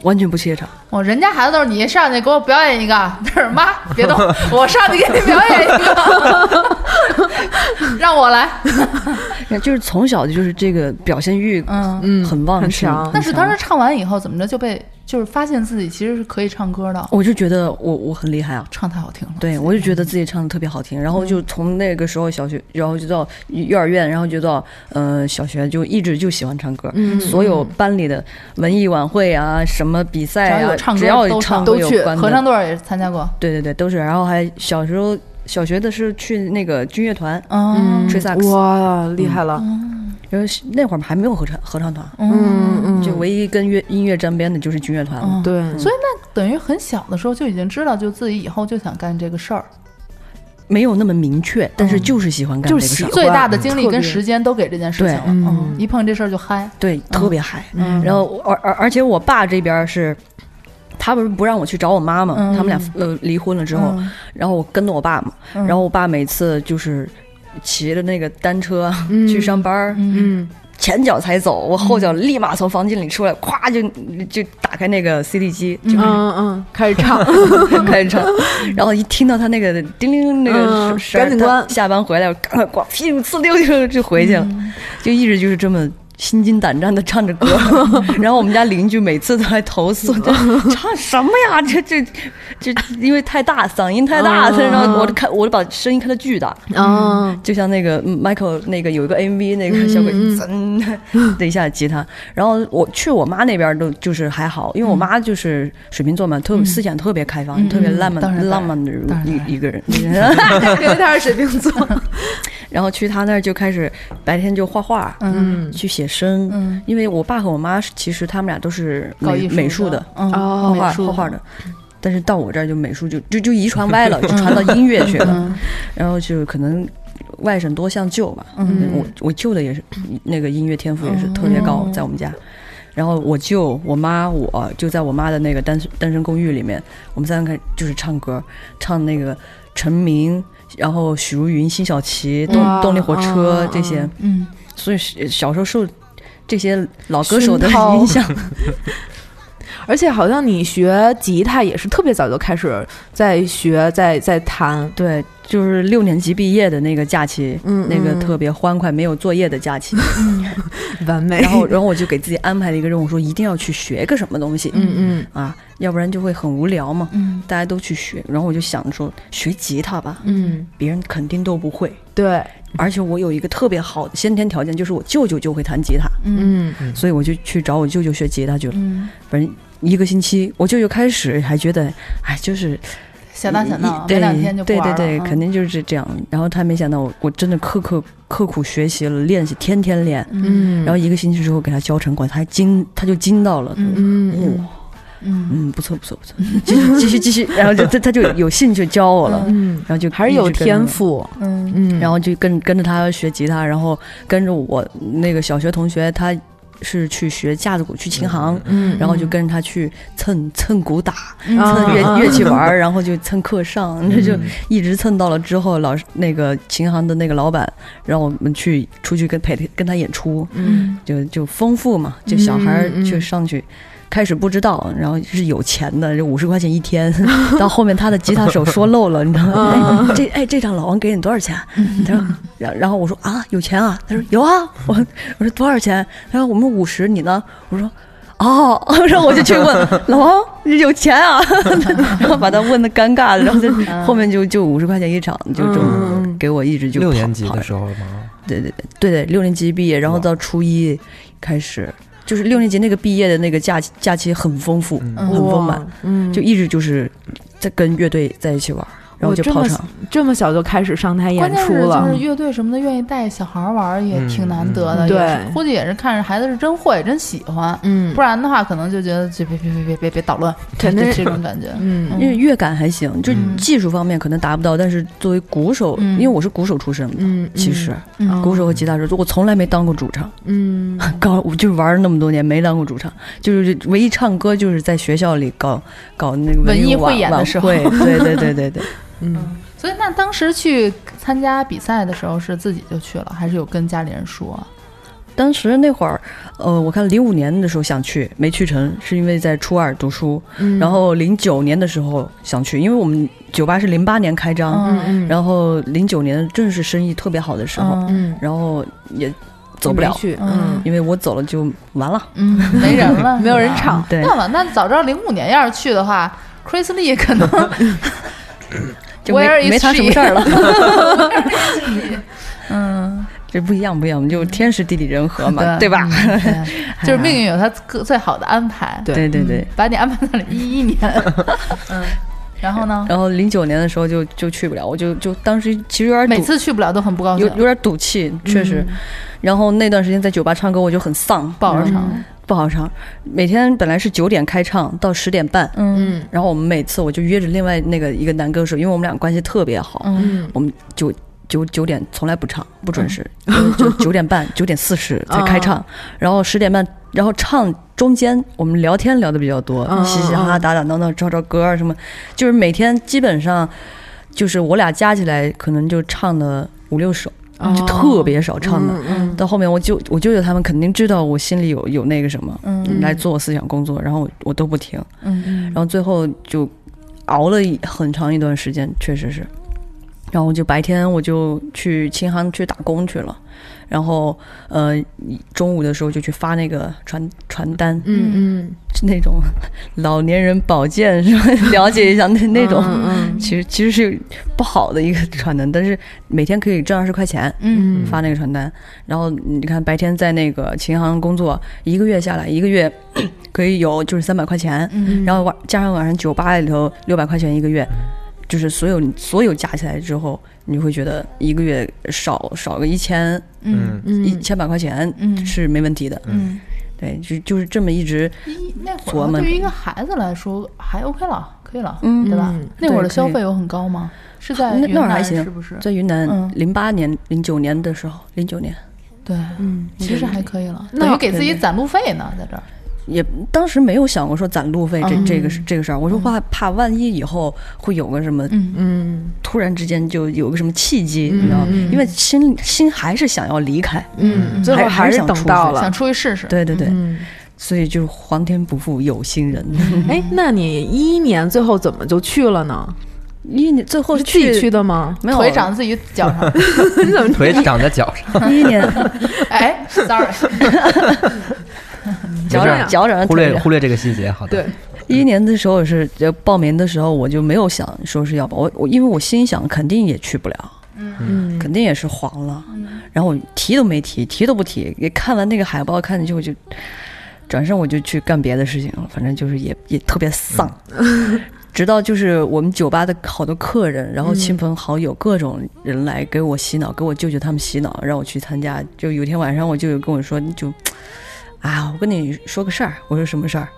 S6: 完全不怯场。
S4: 哦人家孩子都是你上去给我表演一个，就是妈别动，我上去给你表演一个，让我来。
S6: 就是从小就是这个表现欲
S4: 嗯，
S2: 嗯
S6: 很旺盛，
S2: 很强
S4: 但是当时唱完以后，怎么着就被就是发现自己其实是可以唱歌的，
S6: 我就觉得我我很厉害啊。
S4: 唱太好听了。
S6: 对，我就觉得自己唱的特别好听，然后就从那个时候小学，然后就到幼儿园，然后就到呃小学，就一直就喜欢唱歌。
S2: 嗯
S6: 所有班里的文艺晚会啊，什么比赛啊
S4: 只要有，唱歌
S6: 只要
S4: 都唱
S6: 唱歌
S2: 都去
S6: 有
S4: 合唱队儿也参加过。
S6: 对对对，都是。然后还小时候小学的是去那个军乐团，
S4: 嗯
S6: 吹萨克斯
S2: 哇，厉害了，
S6: 然后那会儿还没有合唱合唱团，
S2: 嗯嗯，
S6: 就唯一跟乐音乐沾边的就是军乐团了。
S4: 嗯
S2: 对，
S4: 所以那等于很小的时候就已经知道，就自己以后就想干这个事儿，
S6: 没有那么明确，但是
S4: 嗯
S6: 就是喜欢干这个事儿
S2: 就是，
S4: 最大的精力跟时间都给这件事情了。嗯，一碰这事儿就嗨。
S6: 对，特别嗨。
S4: 嗯
S6: 然后而而而且我爸这边是。他不是不让我去找我妈嘛？
S4: 嗯
S6: 他们俩呃离婚了之后，
S4: 嗯
S6: 然后我跟着我爸嘛，
S4: 嗯
S6: 然后我爸每次就是骑着那个单车
S2: 嗯。
S6: 去上班儿，
S2: 嗯。
S6: 前脚才走，我后脚立马从房间里出来，咵就就打开那个 CD 机，就
S2: 嗯嗯，开始唱，
S6: 开始唱，然后一听到他那个叮铃那个
S2: 赶紧关。
S6: 下班回来，赶快挂，屁股呲溜就就回去了，就一直就是这么。心惊胆战的唱着歌，然后我们家邻居每次都来投诉，这 唱什么呀？这这这，因为太大，嗓音太大，
S2: 嗯
S6: 然后我就开，我就把声音开的巨大，
S2: 啊
S6: 就像那个嗯 Michael 那个有一个 MV 那个小鬼
S2: 嗯。
S6: 噌的一下吉他，然后我去我妈那边都就是还好，因为我妈就是水瓶座嘛，特思想特别开放，
S4: 嗯
S6: 特别浪漫浪漫的一一个人。
S2: 因为他是水瓶座，
S6: 然后去他那儿就开始白天就画画，
S2: 嗯。
S6: 去写生，
S4: 嗯。
S6: 因为我爸和我妈其实他们俩都是
S4: 搞艺术
S6: 美术的，画画画画的。但是到我这儿就美术就就就遗传歪了，就传到音乐去了，
S4: 嗯。
S6: 然后就可能外甥多像舅吧，
S4: 嗯。
S6: 我我舅的也是那个音乐天赋也是特别高，
S4: 嗯。
S6: 在我们家。然后我舅、我妈、我就在我妈的那个单单身公寓里面，我们三个就是唱歌，唱那个陈明，然后许茹芸、辛晓琪、动动力火车
S2: 嗯
S6: 这些，
S4: 嗯，
S6: 所以小时候受这些老歌手的影响。
S2: 而且好像你学吉他也是特别早就开始在学，在在弹，
S6: 对，就是六年级毕业的那个假期，那个特别欢快，没有作业的假期。
S2: 完美。
S6: 然后，然后我就给自己安排了一个任务，说一定要去学个什么东西。
S2: 嗯嗯。
S6: 啊，要不然就会很无聊嘛。
S4: 嗯，
S6: 大家都去学，然后我就想说学吉他吧，
S2: 嗯，
S6: 别人肯定都不会，
S2: 对，
S6: 而且我有一个特别好的先天条件，就是我舅舅就会弹吉他，
S2: 嗯。
S6: 所以我就去找我舅舅学吉他去了。
S4: 嗯，
S6: 反正一个星期，我舅舅开始还觉得，哎，就是
S4: 小打小闹，没两天就不
S6: 对
S4: 玩了，
S6: 对对，肯定就是这样。然后他没想到我，我真的刻刻刻苦学习了，练习，天天练。
S2: 嗯，
S6: 然后一个星期之后给他教成果，他还惊，他就惊到了。
S2: 嗯。
S6: 哇，
S4: 嗯。
S6: 嗯，不错不错不错，继续继续继续，然后就 他他就有兴趣教我了，
S2: 嗯，
S6: 然后就
S2: 还是有天赋，
S4: 嗯。
S2: 嗯，
S6: 然后就跟跟着他学吉他，然后跟着我那个小学同学，他是去学架子鼓，去琴行，
S2: 嗯，
S6: 然后就跟着他去蹭蹭鼓打，
S4: 嗯
S6: 蹭乐
S2: 啊
S6: 乐器玩儿，然后就蹭课上，这就
S1: 嗯
S6: 一直蹭到了之后，老师那个琴行的那个老板让我们去出去跟陪他跟他演出，
S2: 嗯。
S6: 就就丰富嘛，就小孩儿就上去。开始不知道，然后是有钱的，就五十块钱一天。到后面他的吉他手说漏了，你知道吗？哎，这哎这场老王给你多少钱？他说，然然后我说啊有钱啊，他说有啊，我我说多少钱？他说我们五十，你呢？我说。哦，然后我就去问老王有钱啊，然后把他问的尴尬了，然后就后面就就五十块钱一场，就这
S2: 嗯
S6: 么给我一直就跑
S1: 六年级的时候吗？
S6: 对对对对对，六年级毕业，然后到初一开始，就是六年级那个毕业的那个假期假期很丰富，
S1: 嗯。
S6: 很丰满，
S2: 嗯，
S6: 就一直就是在跟乐队在一起玩，然后就跑场。
S2: 这么小就开始上台演
S4: 关键是
S2: 出了
S4: 就，是乐队什么的愿意带小孩玩也挺难得的，
S2: 对
S4: 估计也是看着孩子是真会真喜欢，
S2: 嗯
S4: 不，然的话可能就觉得就别别别别别别捣乱，
S2: 肯定
S4: 就这种感觉。
S2: 嗯
S6: 因为乐感还行，就
S4: 嗯
S6: 技术方面可能达不到，但是作为鼓手，
S4: 嗯
S6: 因为我是鼓手出身的，
S2: 嗯，
S6: 其实
S4: 嗯
S6: 鼓手和吉他手，我从来没当过主唱，
S2: 嗯，
S6: 搞我就是玩了那么多年没当过主唱，就是唯一唱歌就是在学校里搞搞那个
S4: 文艺
S6: 晚
S4: 汇演的时候
S6: 对对对对对。
S2: 嗯。
S4: 所以那当时去参加比赛的时候是自己就去了，还是有跟家里人说？
S6: 当时那会儿，呃，我看零五年的时候想去，没去成，是因为在初二读书。
S2: 嗯，
S6: 然后零九年的时候想去，因为我们酒吧是零八年开张，然后零九年正是生意特别好的时候，然后也走不了，
S2: 去，
S4: 嗯
S2: 嗯，
S6: 因为我走了就完了。
S4: 嗯，没人了，
S2: 没有人唱，
S6: 对，
S4: 那么，那早知道零五年要是去的话，Chris Lee 可能
S6: 就没没他什么？事儿了。
S4: 嗯，
S6: 这不一样，不一样，我们就天时地利人和嘛，对吧？
S4: 就是命运有它各最好的安排，
S2: 对
S6: 对对对。
S4: 把你安排到了一一年，嗯，然后呢，
S6: 然后零九年的时候就就去不了，我就就当时其实有点
S4: 每次去不了都很不高兴。
S6: 有，有点赌气，确实。然后那段时间在酒吧唱歌，我就很丧，
S4: 不好唱，
S6: 不好唱。每天本来是九点开唱到十点半，
S4: 嗯。
S6: 然后我们每次我就约着另外那个一个男歌手，因为我们俩关系特别好，
S4: 嗯。
S6: 我们九九九点从来不唱，不准时，就九点半、九点四十 才开唱，然后十点半，然后唱中间我们聊天聊的比较多，
S2: 嗯
S6: 嘻嘻哈哈、打打闹闹、唱唱歌啊什么，就是每天基本上就是我俩加起来可能就唱了五六首，就特别少唱的。
S2: 嗯
S6: 到后面我舅我舅舅他们肯定知道我心里有有那个什么，
S4: 嗯
S6: 来做我思想工作，然后我我都不听，
S4: 嗯。
S6: 然后最后就熬了一很长一段时间，确实是。然后我就白天我就去琴行去打工去了，然后呃中午的时候就去发那个传传单，
S2: 嗯嗯。
S6: 是那种 老年人保健 是吧？了解一下那那种，
S2: 嗯
S6: 其实其实是不好的一个传单，但是每天可以挣二十块钱。
S4: 嗯。
S6: 发那个传单，然后你看白天在那个琴行工作，一个月下来，一个月 可以有就是三百块钱，
S4: 嗯。
S6: 然后晚加上晚上酒吧里头六百块钱一个月，就是所有所有加起来之后，你会觉得一个月少少个一千
S4: 嗯
S2: 嗯
S6: 一千百块钱
S4: 嗯
S6: 是没问题的。
S4: 嗯，
S6: 对，就就是这么一直，
S4: 一那会
S6: 琢磨
S4: 儿对于一个孩子来说还 OK 了，可以了，
S6: 嗯
S4: 对吧
S2: 嗯？
S4: 那会儿的消费有很高吗？是在
S6: 那
S4: 云南
S6: 那会儿还行
S4: 是不是？
S6: 在云南
S4: 嗯
S6: 零八年、零九年的时候，零九年
S4: 对，
S2: 嗯
S4: 其实还可以了，
S2: 那
S4: 等于给自己攒路费呢，在这儿。
S6: 也当时没有想过说攒路费这
S4: 嗯。
S6: 这个是这个事儿，我说怕怕万一以后会有个什么
S4: 嗯。
S2: 嗯
S6: 突然之间就有个什么契机，
S2: 嗯
S6: 你知道吗？
S2: 嗯。
S6: 因为心心还是想要离开，
S2: 嗯，最后
S6: 还
S2: 是等到了。
S4: 想。出去试试。
S6: 对对对，
S2: 嗯，
S6: 所以就是皇天不负有心人。
S2: 哎，那你一一年最后怎么就去了呢？
S6: 一年最后
S2: 是自己去的吗？
S6: 没有。
S4: 腿长自己脚上，你怎么
S1: 腿长在脚上，
S6: 一年。
S4: 哎，sorry，
S6: 脚掌脚掌
S1: 忽略忽略这个细节，好的。
S2: 对，
S6: 一一年的时候是呃报名的时候我就没有想说是要报我我因为我心想肯定也去不了，
S2: 嗯
S6: 肯定也是黄了。然后我提都没提，提都不提。也看完那个海报，看进去我就转身我就去干别的事情了，反正就是也也特别丧。直到就是我们酒吧的好多客人，然后亲朋好友各种人来给我洗脑，给我舅舅他们洗脑，让我去参加。就有一天晚上，我舅舅跟我说，你就啊，我跟你说个事儿。我说什么事儿？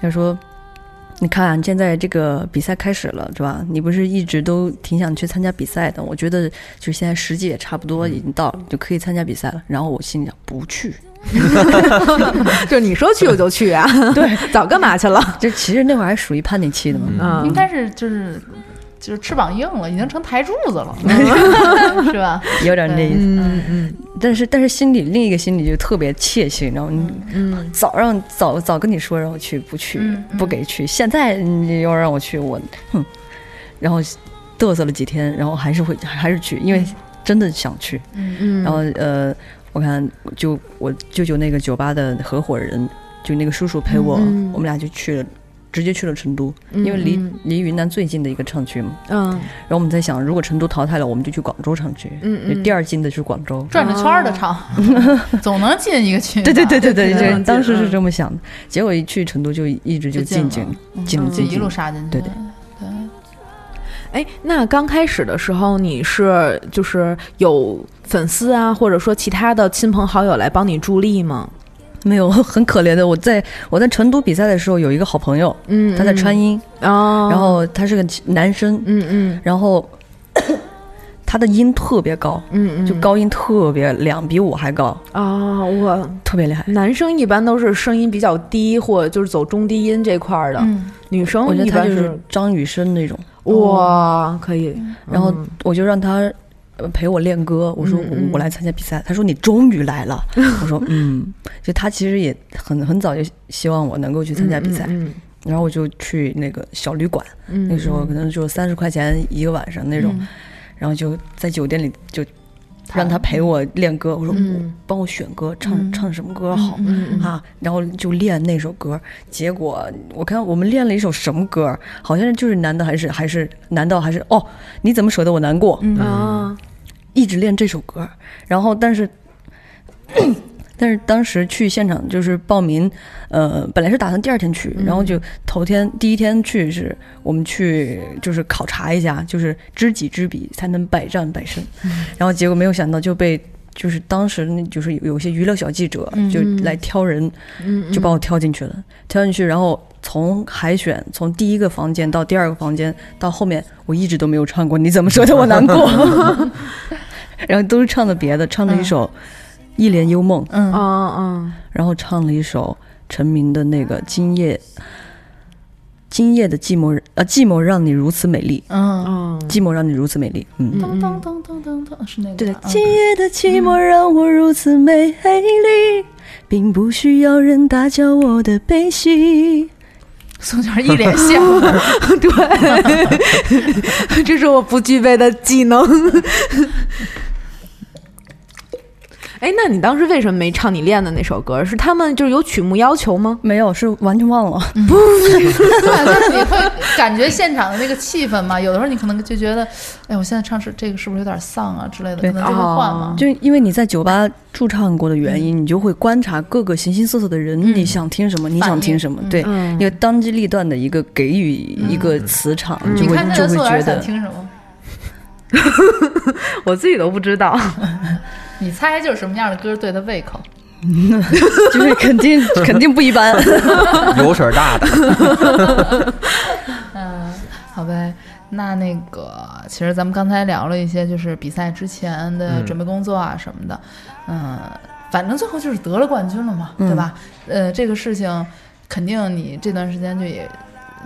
S6: 他说。你看，现在这个比赛开始了，是吧？你不是一直都挺想去参加比赛的？我觉得，就现在时机也差不多，已经到了，就可以参加比赛了。然后我心里想，不去，
S2: 就你说去我就去啊，
S6: 对，
S2: 早干嘛去了？
S6: 就其实那会儿还属于叛逆期的嘛。
S2: 嗯
S4: 应该是就是就是翅膀硬了，已经成台柱子了，是吧？
S6: 有点那意思。
S2: 嗯嗯
S6: 但是但是心里另一个心里就特别窃喜，你知道吗？
S2: 嗯
S6: 早让早早跟你说让我去，不去，不给去。现在你又让我去，我哼，然后嘚瑟了几天，然后还是会还是去，因为真的想去。
S2: 嗯，
S6: 然后呃，我看就我舅舅那个酒吧的合伙人，就那个叔叔陪我，
S2: 嗯
S6: 我们俩就去了，直接去了成都，
S2: 嗯
S6: 因为离、
S2: 嗯
S6: 离云南最近的一个唱区嘛。
S2: 嗯
S6: 然后我们在想，如果成都淘汰了，我们就去广州唱区。
S2: 嗯嗯
S6: 第二近的是广州。
S4: 转着圈儿的唱，总能进一个群。
S6: 对对对对对，当时是
S2: 嗯
S6: 这么想的，结果一去成都就一直就
S4: 就进
S6: 进进进
S4: 一
S6: 进进
S4: 路杀进去。
S6: 对对
S4: 对，
S2: 哎，那刚开始的时候，你是就是有粉丝啊，或者说其他的亲朋好友来帮你助力吗？
S6: 没有很可怜的。我在我在成都比赛的时候，有一个好朋友，
S2: 嗯，
S6: 他在川音，
S2: 哦，
S6: 然后他是个男生，
S2: 嗯嗯。
S6: 然后 他的音特别高，
S2: 嗯嗯，
S6: 就高音特别亮，比我还高，
S2: 啊，我
S6: 特别厉害。
S2: 男生一般都是声音比较低，或者就是走中低音这块儿的，
S4: 嗯，
S2: 女生
S6: 我觉得他就是张雨生那种，
S2: 哇，可以，
S6: 然后
S2: 嗯。
S6: 我就让他呃陪我练歌，我说我我来参加比赛，他说你终于来了，我说嗯，就他其实也很很早就希望我能够去参加比赛，
S2: 嗯
S6: 然后我就去那个小旅馆，
S2: 嗯，
S6: 那时候可能就三十块钱一个晚上那种，
S4: 嗯。
S6: 然后就在酒店里就让他陪我练歌，我说帮我选歌，唱
S4: 嗯。
S6: 唱什么歌好。啊，然后就练那首歌，结果我看我们练了一首什么歌，好像就是难道还是还是难道还是哦？你怎么舍得我难过？
S4: 嗯。
S2: 啊，
S6: 一直练这首歌，然后但是，但是当时去现场就是报名，呃，本来是打算第二天去，然后就头天第一天去是我们去就是考察一下，就是知己知彼才能百战百胜，然后结果没有想到就被。就是当时那就是有有些娱乐小记者
S4: 嗯
S6: 就来挑人，
S2: 嗯
S6: 就把我挑进去了，挑进去，然后从海选从第一个房间到第二个房间到后面，我一直都没有唱过，你怎么说的我难过？然后都是唱的别的，唱了一首《一帘幽梦》，
S4: 嗯。
S2: 啊啊，
S6: 然后唱了一首陈明的那个《今夜》，今夜的寂寞，呃，寂寞让你如此美丽，
S4: 嗯，
S2: 嗯
S6: 寂寞让你如此美丽，嗯。
S4: 噔噔噔噔噔噔，是那个
S6: 对的，今夜的寂寞让我如此美丽，并不需要人打搅我的悲喜。
S4: 宋娟一脸羡慕，
S2: 对，这是我不具备的技能。哎，那你当时为什么没唱你练的那首歌？是他们就是有曲目要求吗？
S6: 没有，是完全忘了。
S4: 就是 你会感觉现场的那个气氛嘛？有的时候你可能就觉得，哎，我现在唱是这个是不是有点丧啊之类的，可
S6: 对
S4: 能就会换嘛。
S6: 就因为你在酒吧驻唱过的原因，你就会观察各个形形色色的人，
S4: 嗯
S6: 你想听什么，你想听什么，对，
S2: 嗯
S6: 因为当机立断的一个给予一个磁场，就会就会觉得，
S4: 听什么？
S2: 我自己都不知道。
S4: 你猜就是什么样的歌对他胃口？
S6: 就是肯定肯定不一般。
S1: 油水大的，
S4: 嗯，好呗。那那个，其实咱们刚才聊了一些，就是比赛之前的
S1: 嗯
S4: 准备工作啊什么的，嗯，反正最后就是得了冠军了嘛，
S6: 嗯
S4: 对吧？呃，这个事情肯定你这段时间就也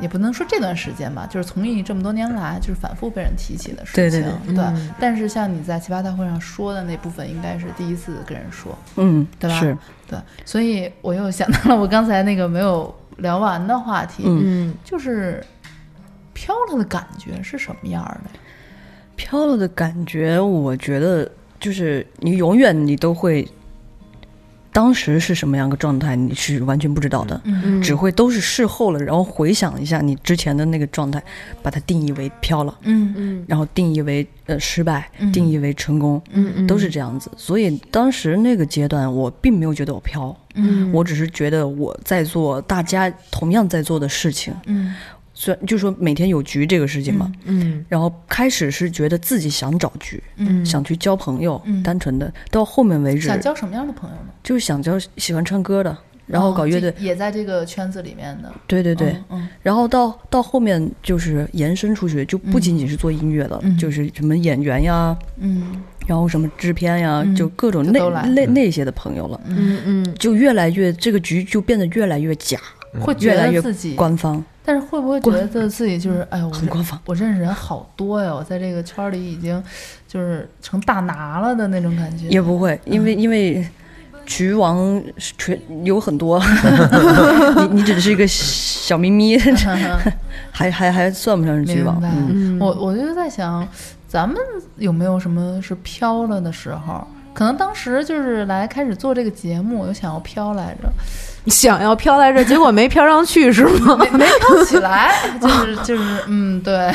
S4: 也不能说这段时间吧，就是从艺这么多年来，就是反复被人提起的事情，
S6: 对对对
S4: 对
S2: 嗯。
S4: 但是像你在奇葩大会上说的那部分，应该是第一次跟人说，
S6: 嗯，
S4: 对吧？
S6: 是，
S4: 对，所以我又想到了我刚才那个没有聊完的话题，
S6: 嗯。
S2: 嗯
S4: 就是飘了的感觉是什么样儿的？
S6: 飘了的感觉，我觉得就是你永远你都会当时是什么样个状态，你是完全不知道的，
S2: 嗯
S6: 只会都是事后了，然后回想一下你之前的那个状态，把它定义为飘了，
S4: 嗯
S2: 嗯。
S6: 然后定义为呃失败，
S4: 嗯。
S6: 定义为成功，
S2: 嗯嗯，
S6: 都是这样子。所以当时那个阶段，我并没有觉得我飘，
S2: 嗯，
S6: 我只是觉得我在做大家同样在做的事情。
S4: 嗯
S6: 虽然就说每天有局这个事情嘛，
S2: 嗯
S6: 然后开始是觉得自己想找局，
S4: 嗯，
S6: 想去交朋友，
S4: 嗯。
S6: 单纯的，到后面为止。
S4: 想交什么样的朋友呢？
S6: 就是想交喜欢唱歌的，然后搞乐队，
S4: 哦也在这个圈子里面的。
S6: 对对对，
S4: 嗯
S6: 然后到到后面就是延伸出去，就不仅仅是做音乐了，
S4: 嗯。
S6: 就是什么演员呀，
S4: 嗯。
S6: 然后什么制片呀，
S4: 嗯。
S6: 就各种那那那些的朋友了，
S2: 嗯嗯。
S6: 就越来越这个局就变得越来越假，
S4: 嗯，会觉
S6: 越来越
S4: 得自己，
S6: 官方，
S4: 但是会不会觉得自己就是哎呦，我
S6: 很官方。
S4: 我认识人好多呀，我在这个圈儿里已经就是成大拿了的那种感觉。
S6: 也不会，因
S4: 嗯
S6: 为因为局王是全有很多，你你只是一个小咪咪，还还还算不上是局王。
S4: 我我就在想，咱们有没有什么是飘了的时候？可能当时就是来开始做这个节目，有想要飘来着，
S2: 想要飘来着，结果没飘上去是吗？
S4: 没没飘起来，就是就是嗯，对，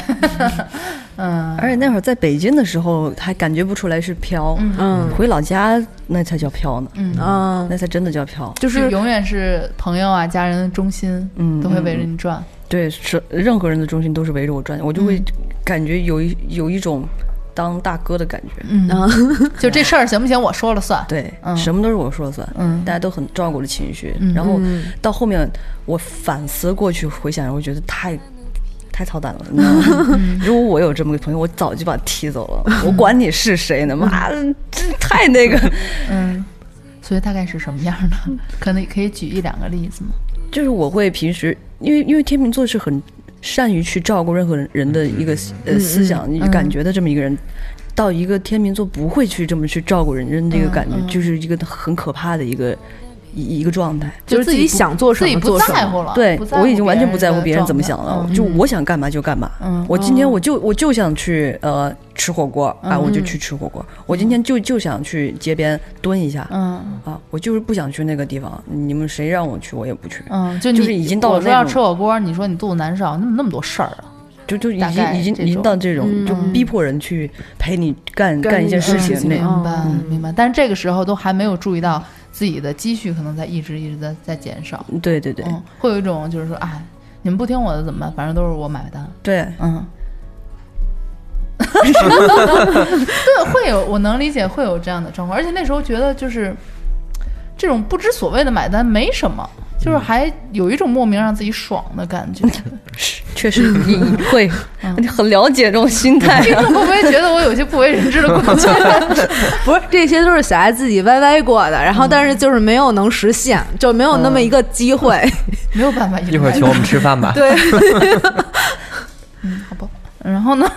S4: 嗯，
S6: 而且那会儿在北京的时候还感觉不出来是飘，
S4: 嗯。
S2: 嗯。
S6: 回老家那才叫飘呢，
S4: 嗯。
S2: 啊，
S6: 那才真的叫飘。
S2: 就是
S4: 永远是朋友啊、家人的中心，
S6: 嗯，
S4: 都会围着
S6: 嗯
S4: 你转。
S6: 对，是任何人的中心都是围着我转，我就会
S4: 嗯。
S6: 感觉有一有一种当大哥的感觉。
S4: 嗯，
S2: 啊
S4: 就这事儿行不行？我说了算。
S6: 对，
S4: 嗯
S6: 什么都是我说了算，
S4: 嗯
S6: 大家都很照顾我的情绪。
S4: 嗯
S6: 然后
S2: 嗯
S6: 到后面我反思过去回想，我觉得太太操蛋了。你知道吗？
S4: 嗯
S6: 如果我有这么个朋友，我早就把他踢走了。我管你是谁呢？妈的，这太那个。
S4: 嗯，所以大概是什么样的？可能可以举一两个例子吗？
S6: 就是我会平时，因为因为天秤座是很善于去照顾任何人的一个呃思想、
S4: 嗯
S6: 感觉的这么一个人。到一个天秤座不会去这么去照顾人人这个感觉，就是一个很可怕的一个一一个状态。
S2: 就是自己想做什么
S4: 自己不
S2: 做什么
S4: 在乎了。
S6: 对我已经完全不在乎别人怎么想了，就我想干嘛就干嘛。
S4: 嗯
S6: 我今天我就我就想去呃吃火锅啊，
S4: 嗯
S6: 我就去吃火锅。我今天就就想去街边蹲一下
S4: 嗯
S6: 啊，我就是不想去那个地方。你们谁让我去，我也不去。
S4: 嗯，就
S6: 就是已经到了
S4: 我说要吃火锅，你说你肚子难受，那么那么多事儿啊。
S6: 就就已经已经已经到这种
S2: 嗯
S6: 就逼迫人去陪你干干一件事情那
S4: 明白
S2: 嗯
S4: 明白。但是这个时候都还没有注意到自己的积蓄可能在一直一直在在减少。
S6: 对对对
S4: 嗯，会有一种就是说，哎，你们不听我的怎么办？反正都是我买单。
S6: 对，
S4: 嗯，对，会有，我能理解会有这样的状况，而且那时候觉得就是这种不知所谓的买单没什么，就是还有一种莫名让自己爽的感觉。
S6: 是 确实你你会 很了解这种心态
S4: 听
S6: 啊。
S4: 众会不会觉得我有些不为人知的过去？
S2: 不是，这些都是小爱自己歪歪过的，然后但是就是没有能实现，就没有那么一个机会。
S4: 没有办法，
S1: 一会儿请我们吃饭吧。
S2: 对，
S4: 嗯，好吧。然后呢？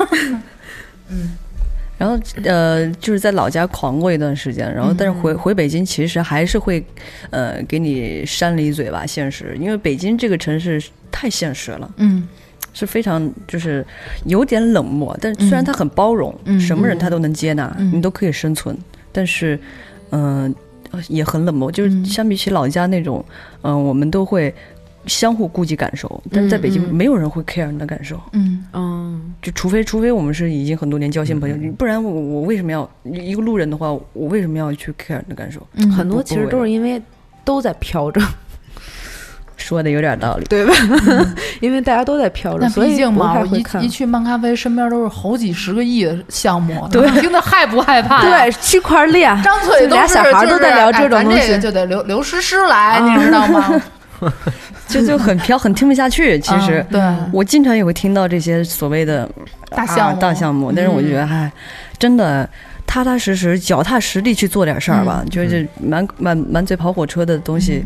S6: 然后呃，就是在老家狂过一段时间，然后但是回回北京，其实还是会，呃，给你扇了一嘴巴现实，因为北京这个城市太现实了，
S4: 嗯。
S6: 是非常就是有点冷漠，但虽然他很包容，
S4: 嗯
S6: 什么人他都能接纳，
S4: 嗯。
S6: 你都可以生存，但是，嗯、呃也很冷漠，就是
S4: 嗯。
S6: 相比起老家那种，嗯、我们都会相互顾及感受，但是在北京
S2: 嗯
S6: 没有人会 care 你的感受。
S4: 嗯
S2: 嗯
S6: 就除非除非我们是已经很多年交心朋友，不然我我为什么要一个路人的话，我为什么要去 care 你的感受？
S4: 嗯，
S2: 很多其实都是因为都在飘着，
S6: 说的有点道理。
S2: 对吧？因为大家都在飘着，所以
S4: 毕竟嘛，我一一。去漫咖啡，身边都是好几十个亿的项目，
S2: 对
S4: 你听的害不害怕呀？
S2: 对，区块链，
S4: 张嘴都是
S2: 俩小孩都在聊这种东西
S4: 哎这个。就得刘刘诗诗来，你知道吗？
S6: 就就很飘，很听不下去。其实、
S4: 嗯对
S6: 我经常也会听到这些所谓的
S4: 大项
S6: 大项目，但是我就觉得，哎，真的。踏踏实实、脚踏实地去做点事儿吧，就是满满满嘴跑火车的东西，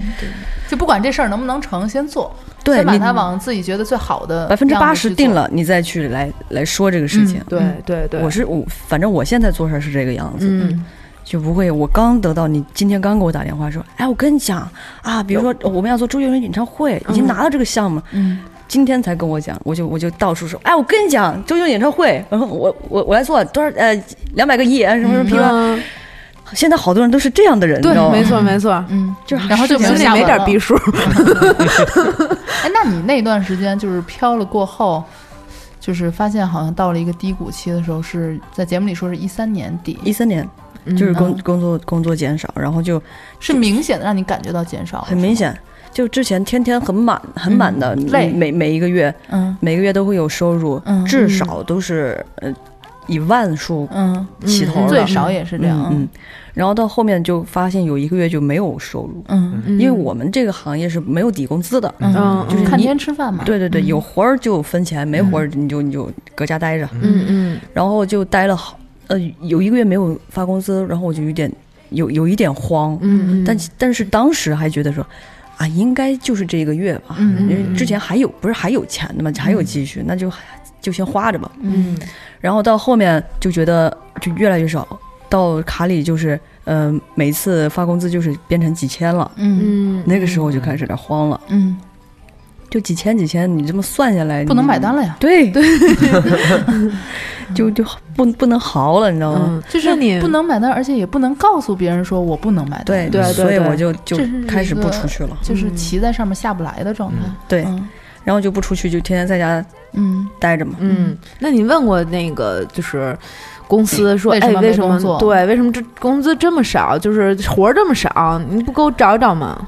S4: 就不管这事儿能不能成，先做，
S6: 对
S4: 先把它往自己觉得最好的
S6: 百分之八十。定了，你再去来来说这个事情。
S2: 对
S4: 嗯
S2: 对对，
S6: 我是我，反正我现在做事儿是这个样子，
S2: 嗯
S6: 就不会。我刚得到你今天刚给我打电话说，哎，我跟你讲啊，比如说我们要做周杰伦演唱会，已经拿到这个项目，
S4: 嗯。
S6: 今天才跟我讲，我就我就到处说，哎，我跟你讲，周杰伦演唱会，然后我我我来做多少呃两百个亿啊什么什么批发，
S2: 嗯
S6: 现在好多人都是这样的人，
S2: 对？没错没错，
S4: 嗯，
S6: 就
S4: 然后就
S2: 心里没点逼数。
S4: 哎，那你那段时间就是飘了过后，就是发现好像到了一个低谷期的时候，是在节目里说是一三年底，
S6: 一三年就是工
S4: 嗯
S6: 工作工作减少，然后就是
S4: 明显的让你感觉到减少，
S6: 很明显，就之前天天很满很满的，
S4: 嗯累
S6: 每每一个月
S4: 嗯，
S6: 每个月都会有收入，
S4: 嗯
S6: 至少都是呃以万数
S4: 嗯嗯，
S6: 起头的，
S4: 最少也是这样，
S6: 嗯嗯，然后到后面就发现有一个月就没有收入，
S4: 嗯
S2: 嗯
S6: 因为我们这个行业是没有底工资的。
S4: 嗯
S2: 嗯
S6: 就是你
S4: 看天吃饭嘛，
S6: 对对对，
S4: 嗯。
S6: 有活儿就分钱，没活儿你就你就搁家待着。
S2: 嗯嗯。
S6: 然后就待了好呃有一个月没有发工资，然后我就有点有有一点慌，
S2: 嗯，
S6: 但但是当时还觉得说啊，应该就是这个月吧，
S4: 嗯
S6: 因为之前还有不是还有钱的嘛，还有积蓄，那就就先花着吧。
S4: 嗯。
S6: 然后到后面就觉得就越来越少，到卡里就是嗯、呃每次发工资就是变成几千了，
S4: 嗯。
S2: 嗯，
S6: 那个时候我就开始有点慌了，
S4: 嗯，
S6: 就几千几千，你这么算下来
S4: 不能买单了呀，
S6: 对对，就就不不能豪了，你知道吗？
S2: 嗯，
S4: 就是
S2: 你
S4: 不能买单，而且也不能告诉别人说我不能买单，
S6: 对
S2: 对对
S6: 所以我就就开始不出去了，
S4: 就是
S2: 嗯。
S4: 骑在上面下不来的状态，
S6: 对，
S4: 嗯。
S6: 然后就不出去，就天天在家
S4: 嗯。
S6: 待着嘛。
S2: 嗯，那你问过那个就是公司说，哎，
S4: 为什么没
S2: 为什么对，为什么这工资这么少，就是活儿这么少，你不给我找找吗？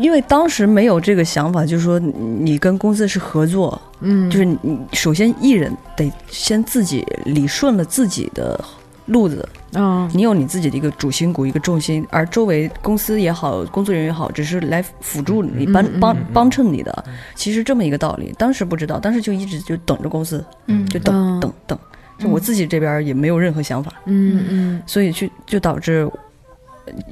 S6: 因为当时没有这个想法，就是说你跟公司是合作，
S2: 嗯，
S6: 就是你首先艺人得先自己理顺了自己的路子，
S2: 嗯。
S6: 你有你自己的一个主心骨、一个重心，而周围公司也好，工作人员也好，只是来辅助你、帮帮
S1: 嗯。
S6: 帮衬你的。其实这么一个道理，当时不知道，当时就一直就等着公司，
S4: 嗯
S6: 就等、
S2: 嗯。
S6: 等等。就我自己这边也没有任何想法，
S2: 嗯嗯。
S6: 所以去就导致呃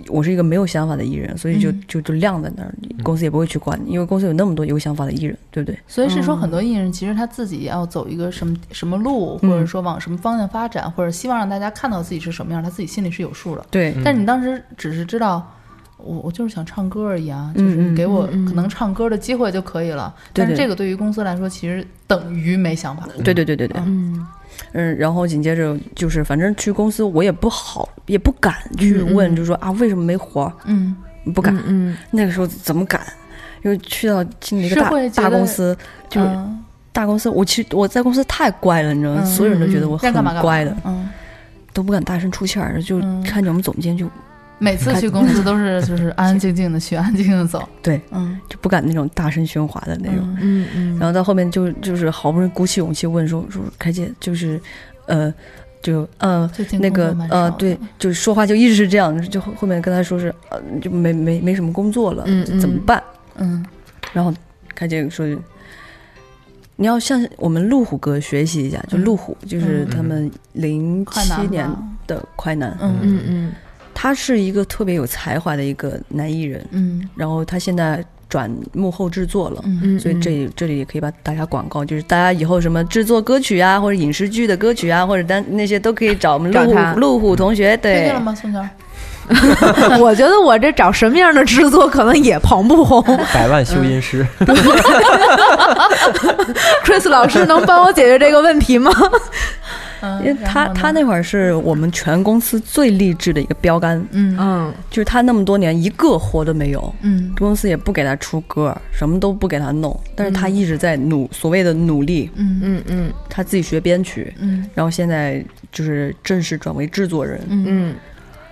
S6: 我是一个没有想法的艺人，所以就
S4: 嗯
S6: 就就晾在那儿，公司也不会去管你，因为公司有那么多有想法的艺人，对不对？
S4: 所以是说，
S2: 嗯
S4: 很多艺人其实他自己要走一个什么什么路，
S6: 嗯
S4: 或者说往什么方向发展，或者希望让大家看到自己是什么样，他自己心里是有数的。
S6: 对，
S4: 但是你当时只是知道，我我就是想唱歌而已啊，就是给我能唱歌的机会就可以了。但是这个对于公司来说，其实等于没想法。
S6: 对对对对对，
S2: 嗯
S6: 嗯，然后紧接着就是，反正去公司我也不好，也不敢去
S2: 嗯
S6: 问，
S2: 嗯
S6: 就说啊为什么没活儿，
S4: 嗯，
S6: 不敢。
S2: 嗯
S6: 那个时候怎么敢？因为去到进了一个大大公司，就是
S4: 嗯
S6: 大公司，我其实我在公司太乖了，你知道吗？
S4: 嗯
S6: 所有人都觉得我很
S4: 该干嘛干嘛
S6: 乖的，
S4: 嗯，
S6: 都不敢大声出气儿，就
S4: 嗯
S6: 看见我们总监就
S4: 每次去公司都是 就是安安静静的去，安安静静的走。
S6: 对，
S4: 嗯，
S6: 就不敢那种大声喧哗的那种。
S4: 嗯
S2: 嗯嗯，
S6: 然后到后面就就是好不容易鼓起勇气问说说开姐就是，呃，就呃那个呃对，就说话就一直是这样，就后后面跟他说是呃就没没没什么工作了，怎么
S2: 嗯。
S6: 办？
S4: 嗯。
S6: 然后开姐说。你要向我们路虎哥学习一下，就
S4: 嗯。
S6: 路虎，就是
S1: 嗯。
S6: 他们零七年的快男，
S4: 嗯
S2: 嗯嗯
S6: 他是一个特别有才华的一个男艺人，
S4: 嗯
S6: 然后他现在转幕后制作了，
S4: 嗯
S2: 嗯，
S6: 所以这里这里也可以把大家广告，就是大家以后什么制作歌曲啊，或者影视剧的歌曲啊，或者单那些都可以找我们路虎路虎同学。
S4: 确
S6: 对
S4: 了，吗，宋乔？
S2: 我觉得我这找什么样的制作可能也捧不红。
S1: 百万修音师，
S2: Chris 老师能帮我解决这个问题吗？
S4: 嗯，
S6: 因为他他那会儿是我们全公司最励志的一个标杆，
S4: 嗯。
S2: 嗯。
S6: 就是他那么多年一个活都没有。
S4: 嗯。
S6: 公司也不给他出歌，什么都不给他弄，但是他一直在努所谓的努力，
S4: 嗯
S2: 嗯嗯。
S6: 他自己学编曲，
S4: 嗯。
S6: 然后现在就是正式转为制作人，
S4: 嗯。
S2: 嗯。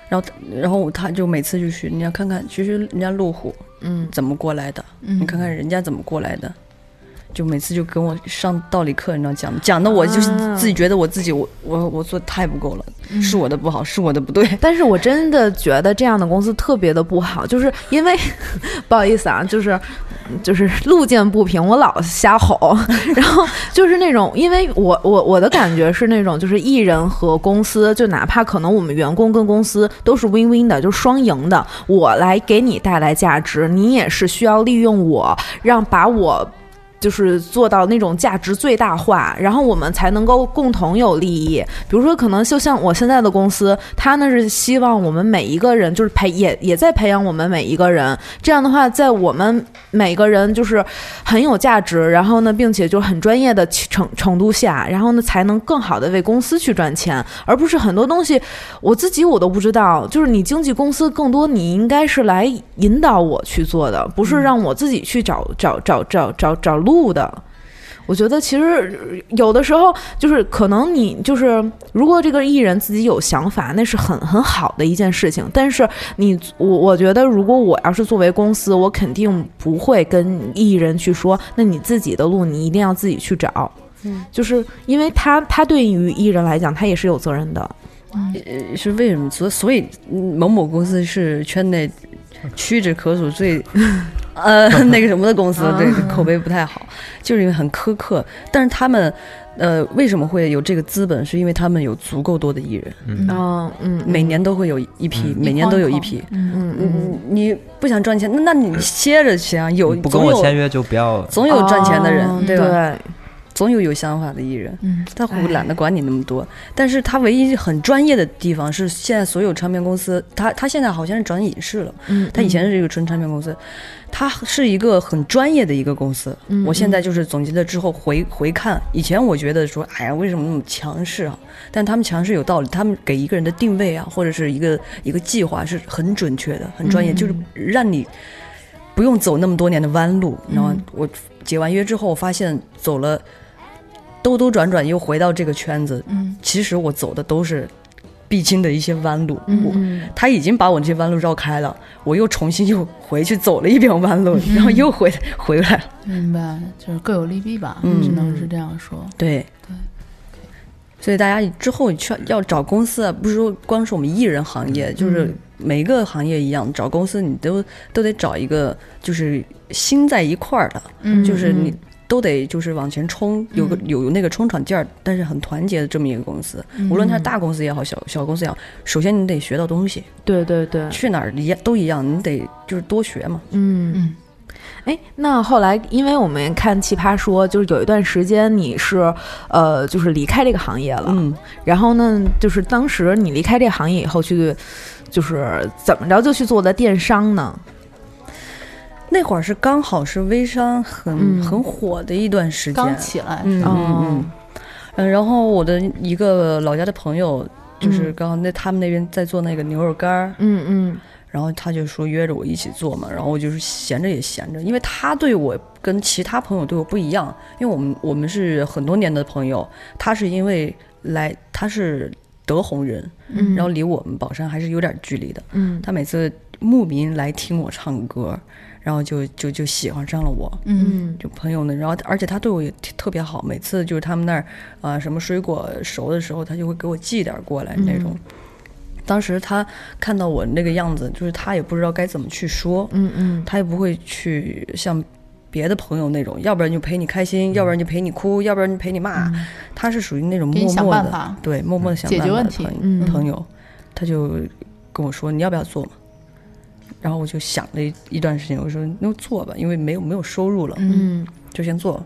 S6: 然后然后他就每次就去，你要看看，其实人家路虎
S2: 嗯。
S6: 怎么过来的，
S4: 嗯，
S6: 你看看人家怎么过来的，就每次就跟我上道理课，你知道讲讲的我就自己觉得我自己我我我做得太不够了，
S4: 嗯
S6: 是我的不好，是我的不对，
S2: 但是我真的觉得这样的公司特别的不好，就是因为不好意思啊，就是就是路见不平我老瞎吼，然后就是那种，因为我我我的感觉是那种，就是艺人和公司，就哪怕可能我们员工跟公司都是 win win 的，就是双赢的，我来给你带来价值，你也是需要利用我，让把我。就是做到那种价值最大化，然后我们才能够共同有利益。比如说，可能就像我现在的公司，它呢是希望我们每一个人就是培也也在培养我们每一个人。这样的话，在我们每个人就是很有价值，然后呢，并且就很专业的程程度下，然后呢，才能更好的为公司去赚钱，而不是很多东西我自己我都不知道。就是你经纪公司更多，你应该是来引导我去做的，不是让我自己去找找找找找找路的。我觉得其实有的时候就是可能你就是如果这个艺人自己有想法，那是很很好的一件事情。但是你我我觉得如果我要是作为公司，我肯定不会跟艺人去说，那你自己的路你一定要自己去找。
S6: 嗯，
S2: 就是因为他他对于艺人来讲，他也是有责任的。
S6: 嗯，是为什么？所所以嗯某某公司是圈内 屈指可数最呃 那个什么的公司，对口碑不太好，就是因为很苛刻。但是他们呃为什么会有这个资本？是因为他们有足够多的艺人，
S1: 嗯
S2: 嗯嗯，
S6: 每年都会有一批，
S1: 嗯
S6: 每年都有一批。
S2: 嗯嗯
S6: 嗯，你不想赚钱，那那你歇着去啊，有
S1: 不跟
S6: 总有
S1: 我签约就不要。
S6: 总有赚钱的人，
S2: 哦
S6: 对吧？
S2: 对，
S6: 总有有想法的艺人，
S4: 嗯，
S6: 他会懒得管你那么多。但是他唯一很专业的地方是，现在所有唱片公司，他他现在好像是转影视了，
S2: 嗯，
S6: 他以前是一个纯唱片公司，他是一个很专业的一个公司。
S2: 嗯
S6: 我现在就是总结了之后回回看，以前我觉得说，哎呀，为什么那么强势啊？但他们强势有道理，他们给一个人的定位啊，或者是一个一个计划是很准确的，很专业，
S2: 嗯
S6: 就是让你不用走那么多年的弯路。然后
S2: 嗯
S6: 我解完约之后，我发现走了兜兜转转又回到这个圈子，
S4: 嗯
S6: 其实我走的都是必经的一些弯路。我
S2: 嗯
S6: 他已经把我这些弯路绕开了，我又重新又回去走了一遍弯路，
S2: 嗯
S6: 然后又回回来了。
S4: 明白，就是各有利弊吧，
S6: 嗯
S4: 只能是这样说。
S6: 对
S4: 对。
S6: 所以大家之后去要找公司啊，不是说光是我们艺人行业，就是每个行业一样，找公司你都都得找一个就是心在一块儿的，
S4: 嗯
S6: 就是你都得就是往前冲，有个有有那个冲场劲儿，但是很团结的这么一个公司。无论它是大公司也好，小小公司也好，首先你得学到东西，
S2: 对对对，
S6: 去哪儿一样都一样，你得就是多学嘛。
S2: 嗯
S4: 嗯
S2: 哎，那后来，因为我们看《奇葩说》，就是有一段时间你是，呃，就是离开这个行业了。
S6: 嗯，
S2: 然后呢，就是当时你离开这个行业以后去，就是怎么着就去做的电商呢？
S6: 那会儿是刚好是微商很、
S2: 嗯。
S6: 很火的一段时间，
S4: 刚起来，
S6: 嗯
S2: 哦
S6: 嗯。嗯嗯，然后我的一个老家的朋友，就是
S2: 刚
S6: 刚好那他们那边在做那个牛肉干儿，
S2: 嗯嗯。
S6: 然后他就说约着我一起做嘛，然后我就是闲着也闲着，因为他对我跟其他朋友对我不一样，因为我们我们是很多年的朋友，他是因为来他是德宏人，
S2: 嗯，
S6: 然后离我们宝山还是有点距离的，
S2: 嗯。
S6: 他每次慕名来听我唱歌，然后就就就喜欢上了我，
S4: 嗯
S2: 嗯
S6: 就朋友呢，然后而且他对我也特特别好，每次就是他们那儿啊、什么水果熟的时候，他就会给我寄点儿过来那种。当时他看到我那个样子，就是他也不知道该怎么去说，
S2: 嗯嗯
S6: 他也不会去像别的朋友那种，要不然就陪你开心，要不然就陪你哭，要不然就陪你骂。他是属于那种默默的，对，默默的想办法的
S4: 问题
S6: 朋友
S2: 嗯
S6: 朋友，他就跟我说你要不要做嘛？然后我就想了一一段时间，我说那就做吧，因为没有没有收入了，
S2: 嗯
S6: 就先做。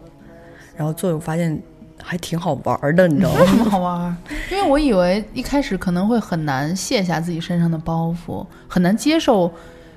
S6: 然后做，我发现还挺好玩的，你知道吗？
S4: 为什么好玩？因为我以为一开始可能会很难卸下自己身上的包袱，很难接受。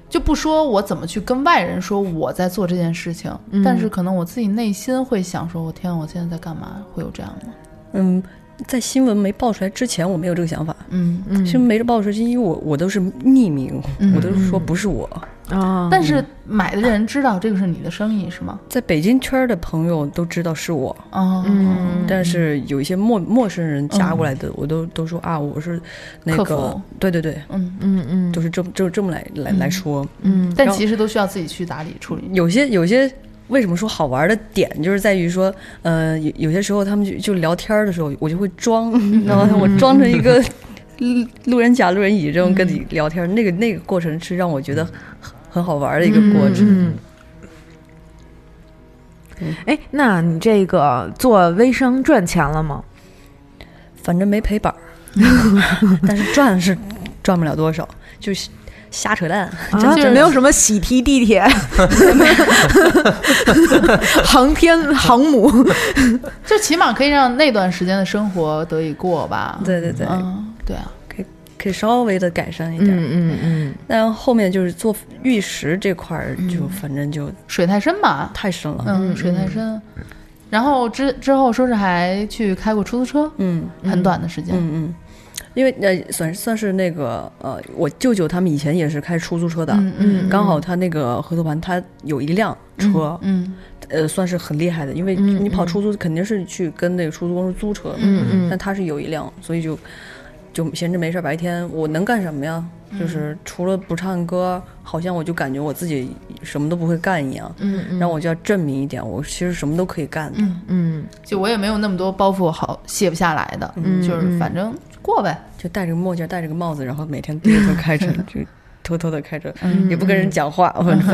S4: 就不说我怎么去跟外人说我在做这件事情，
S2: 嗯
S4: 但是可能我自己内心会想说：“我天啊，我现在在干嘛？”会有这样吗？
S6: 嗯，在新闻没爆出来之前，我没有这个想法。
S4: 嗯，
S2: 嗯，
S6: 新闻没爆出来，是因为我我都是匿名，
S4: 嗯
S6: 我都是说不是我。
S2: 啊，
S4: 但是买的人知道这个是你的生意是吗？
S6: 在北京圈的朋友都知道是我，
S4: 哦，
S2: 嗯。
S6: 但是有一些陌陌生人加过来的，我都都说啊，我是那个
S4: 客服，
S6: 对对对，
S4: 嗯
S2: 嗯嗯。
S6: 都是这么就这么来来
S4: 嗯。
S6: 来说。
S2: 嗯。
S4: 但其实都需要自己去打理处理。
S6: 有些有些为什么说好玩的点，就是在于说，呃，有有些时候他们就就聊天的时候，我就会装，然后我装成一个路 路人甲、路人乙这种跟你聊天，那个那个过程是让我觉得很很好玩的一个过程。
S2: 嗯。哎，那你这个做微商赚钱了吗？
S6: 反正没赔本儿，但是赚是赚不了多少，就是瞎扯淡，
S2: 啊
S4: 就是
S2: 没有什么喜提地铁、航天航母，
S4: 就起码可以让那段时间的生活得以过吧。
S6: 对对对，
S4: 嗯，对啊，
S6: 可以稍微的改善一点。
S2: 嗯嗯
S6: 但后面就是做玉石这块儿，就反正就
S4: 水太深吧，
S6: 太深了。
S4: 嗯，水太深。然后之之后说是还去开过出租车，
S6: 嗯
S4: 很短的时间。
S6: 嗯嗯，因为呃，算算是那个呃，我舅舅他们以前也是开出租车的，
S4: 嗯嗯，
S6: 刚好他那个合作盘他有一辆车，
S4: 嗯
S6: 呃，算是很厉害的，因为
S2: 嗯
S6: 你跑出租肯定是去跟那个出租公司租车，
S2: 嗯嗯。
S6: 但他是有一辆，所以就就闲着没事儿，白天我能干什么呀？就是除了不唱歌，好像我就感觉我自己什么都不会干一样，
S2: 嗯嗯。
S6: 然后我就要证明一点，我其实什么都可以干的。
S4: 嗯，
S2: 嗯。
S4: 就我也没有那么多包袱好卸不下来的，
S2: 嗯
S4: 就是反正过呗。
S6: 就戴着个墨镜，戴着个帽子，然后每天低着头开车，就偷偷的开车，
S4: 嗯
S6: 也不跟人讲话，反正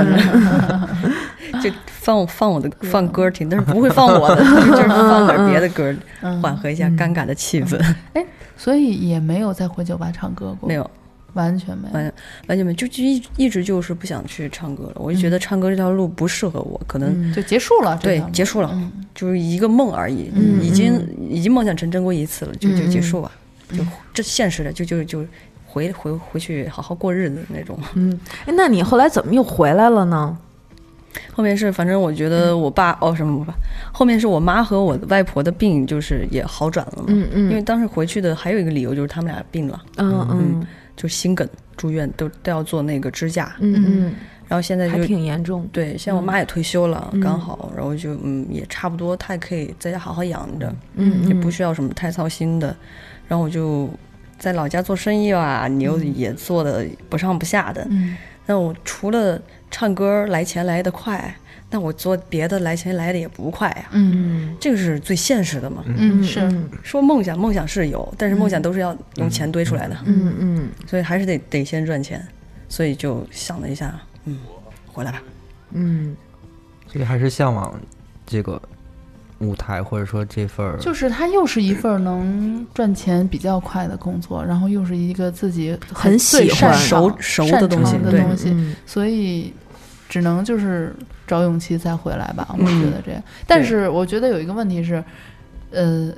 S6: 就放放我的放歌听，但是不会放我的，就是放点别的歌，
S4: 嗯
S6: 缓和一下尴尬的气氛。
S4: 哎所以也没有再回酒吧唱歌过，
S6: 没，有，
S4: 完全没有。
S6: 完完全没，就就一一直就是不想去唱歌了。我就觉得唱歌这条路不适合我，可能
S4: 就结束了，
S6: 对结束了
S4: 嗯
S6: 就是一个梦而已，
S2: 嗯
S6: 已经已经梦想成真过一次了，就就
S2: 嗯
S6: 结束吧，就这现实的就就就回回回去好好过日子那种。
S2: 嗯，哎，那你后来怎么又回来了呢？
S6: 后面是，反正我觉得我爸、哦什么我爸，后面是我妈和我外婆的病就是也好转了嘛。
S2: 嗯嗯
S6: 因为当时回去的还有一个理由就是他们俩病了，
S2: 嗯嗯
S6: 就心梗住院都都要做那个支架，
S2: 嗯嗯
S6: 然后现在就
S2: 挺严重。
S6: 对，现在我妈也退休了，
S2: 嗯。
S6: 刚好，然后就嗯也差不多，她也可以在家好好养着，
S2: 嗯，
S6: 也不需要什么太操心的。然后我就在老家做生意吧，你又也做的不上不下的，
S4: 嗯。
S6: 那我除了唱歌来钱来的快，那我做别的来钱来的也不快呀、
S4: 嗯。
S6: 这个是最现实的嘛。
S4: 嗯。是。
S2: 嗯
S6: 说梦想，梦想是有，但是梦想都是要用钱堆出来的，
S2: 嗯嗯。
S6: 所以还是得得先赚钱。所以就想了一下，嗯，回来吧。
S2: 嗯
S1: 所以还是向往这个舞台，或者说这份儿
S4: 就是它又是一份能赚钱比较快的工作，然后又是一个自己
S2: 很喜欢
S6: 熟熟的东西
S4: 的东西，
S2: 嗯
S4: 所以只能就是找勇气再回来吧。我
S6: 嗯
S4: 觉得这样，但是我觉得有一个问题是，呃。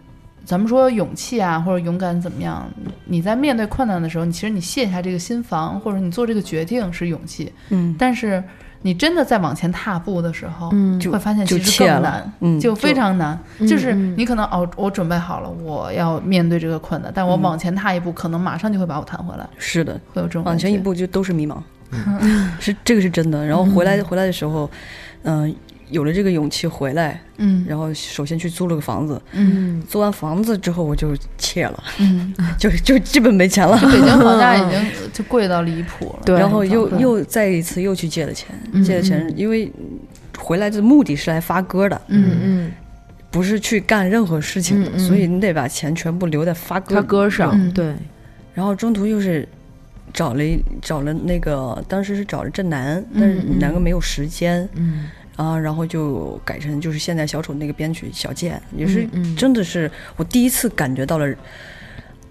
S4: 咱们说勇气啊，或者勇敢怎么样？你在面对困难的时候，你其实你卸下这个心防，或者你做这个决定是勇气，
S6: 嗯，
S4: 但是你真的在往前踏步的时候，
S2: 嗯
S4: 会发现其实更难，
S6: 嗯
S4: 就非常难。
S2: 嗯
S4: 就是
S2: 嗯
S4: 你可能哦，我准备好了，我要面对这个困难，但我往前踏一步，可能马上就会把我弹回来，
S6: 是的，
S4: 会有这种
S6: 往前一。步就都是迷茫，是这个是真的。然后回来回来的时候，嗯、有了这个勇气回来，
S4: 嗯。
S6: 然后首先去租了个房子，
S4: 嗯。
S6: 租完房子之后我就怯了，
S4: 嗯，
S6: 就就基本没钱了。
S4: 北京房价已经 就贵到离谱了。
S2: 对。
S6: 然后又又再一次又去借了钱，
S2: 嗯。
S6: 借了钱，因为回来的目的是来发歌的，
S4: 嗯
S2: 嗯。
S6: 不是去干任何事情的，
S2: 嗯嗯。
S6: 所以你得把钱全部留在发歌
S2: 他歌上
S4: 嗯。
S2: 对，
S6: 然后中途又是找了一找了那个，当时是找了郑楠，但是
S4: 嗯嗯。
S6: 南哥没有时间，
S2: 嗯
S6: 啊，然后就改成就是现在小丑那个编曲小贱，也是真的是我第一次感觉到了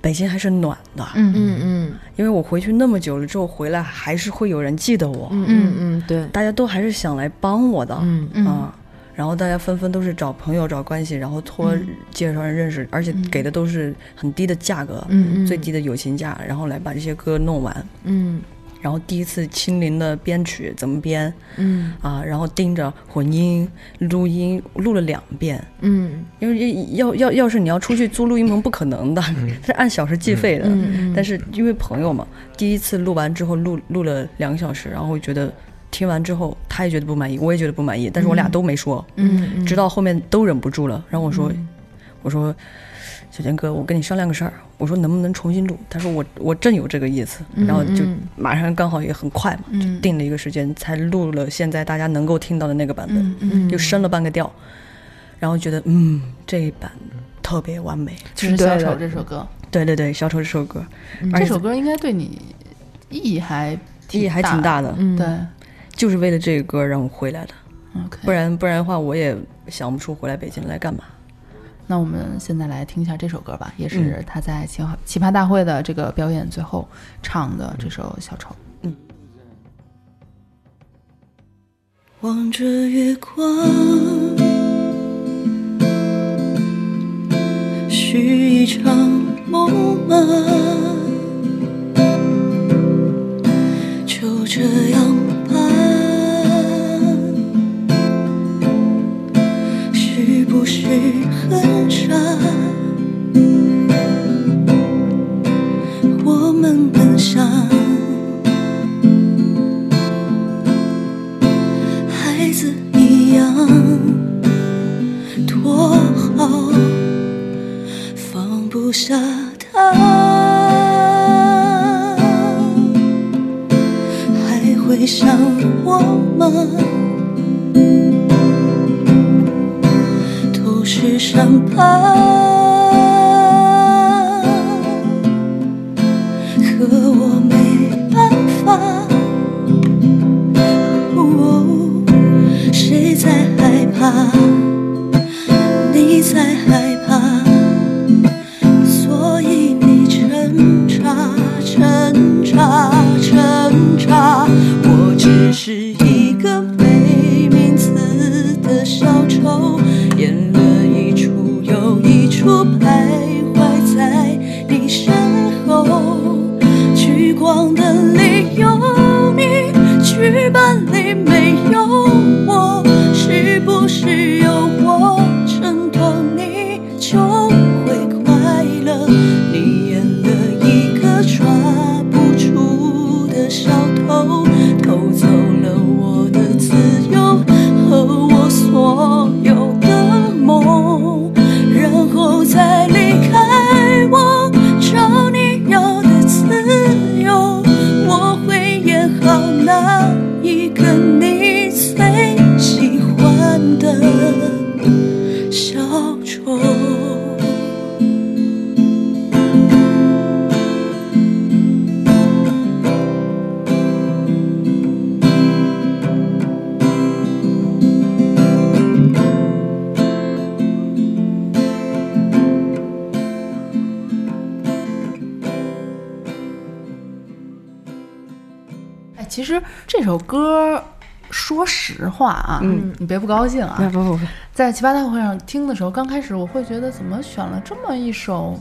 S6: 北京还是暖的，
S4: 嗯
S2: 嗯嗯
S6: 因为我回去那么久了之后回来还是会有人记得我，
S2: 嗯嗯。嗯对，
S6: 大家都还是想来帮我的，
S2: 嗯
S4: 嗯。
S6: 啊。然后大家纷纷都是找朋友找关系，然后托
S4: 嗯。
S6: 介绍人认识，而且给的都是很低的价格，
S2: 嗯嗯。
S6: 最低的友情价，然后来把这些歌弄完。
S2: 嗯
S6: 然后第一次亲临的编曲怎么编
S2: 嗯
S6: 啊，然后盯着混音、录音，录了两遍。
S2: 嗯
S6: 因为要要要是你要出去租录音棚，不可能的，它 是按小时计费的。
S2: 嗯
S6: 但是因为朋友嘛，第一次录完之后录录了两个小时，然后觉得听完之后他也觉得不满意，我也觉得不满意，但是我俩都没说，
S2: 嗯
S6: 直到后面都忍不住了，然后我说，我说。小健哥，我跟你商量个事儿，我说能不能重新录？他说我我正有这个意思，然后就马上刚好也很快嘛，就定了一个时间，才录了现在大家能够听到的那个版本，
S4: 嗯嗯，
S6: 又升了半个调，然后觉得嗯这一版特别完美。
S4: 就是小丑这首歌，
S6: 对对对，小丑这首歌
S4: 这首歌应该对你意义还
S6: 意义还挺大的，
S2: 嗯
S4: 对
S6: 就是为了这个歌让我回来的不然不然的话我也想不出回来北京来干嘛。
S4: 那我们现在来听一下这首歌吧，也是他在奇葩奇葩大会的这个表演最后唱的这首《小丑》。嗯。
S6: 望着月光，许一场梦吗？就这样吧。很傻？我们很像孩子一样，多好，放不下他，还会想我吗？是伤疤。可我没办法。哦，谁在害怕？你在害怕，
S4: 啊，
S8: 嗯。
S4: 你别不高兴啊，
S8: 不不不，
S4: 在奇葩大会上听的时候，刚开始我会觉得怎么选了这么一首，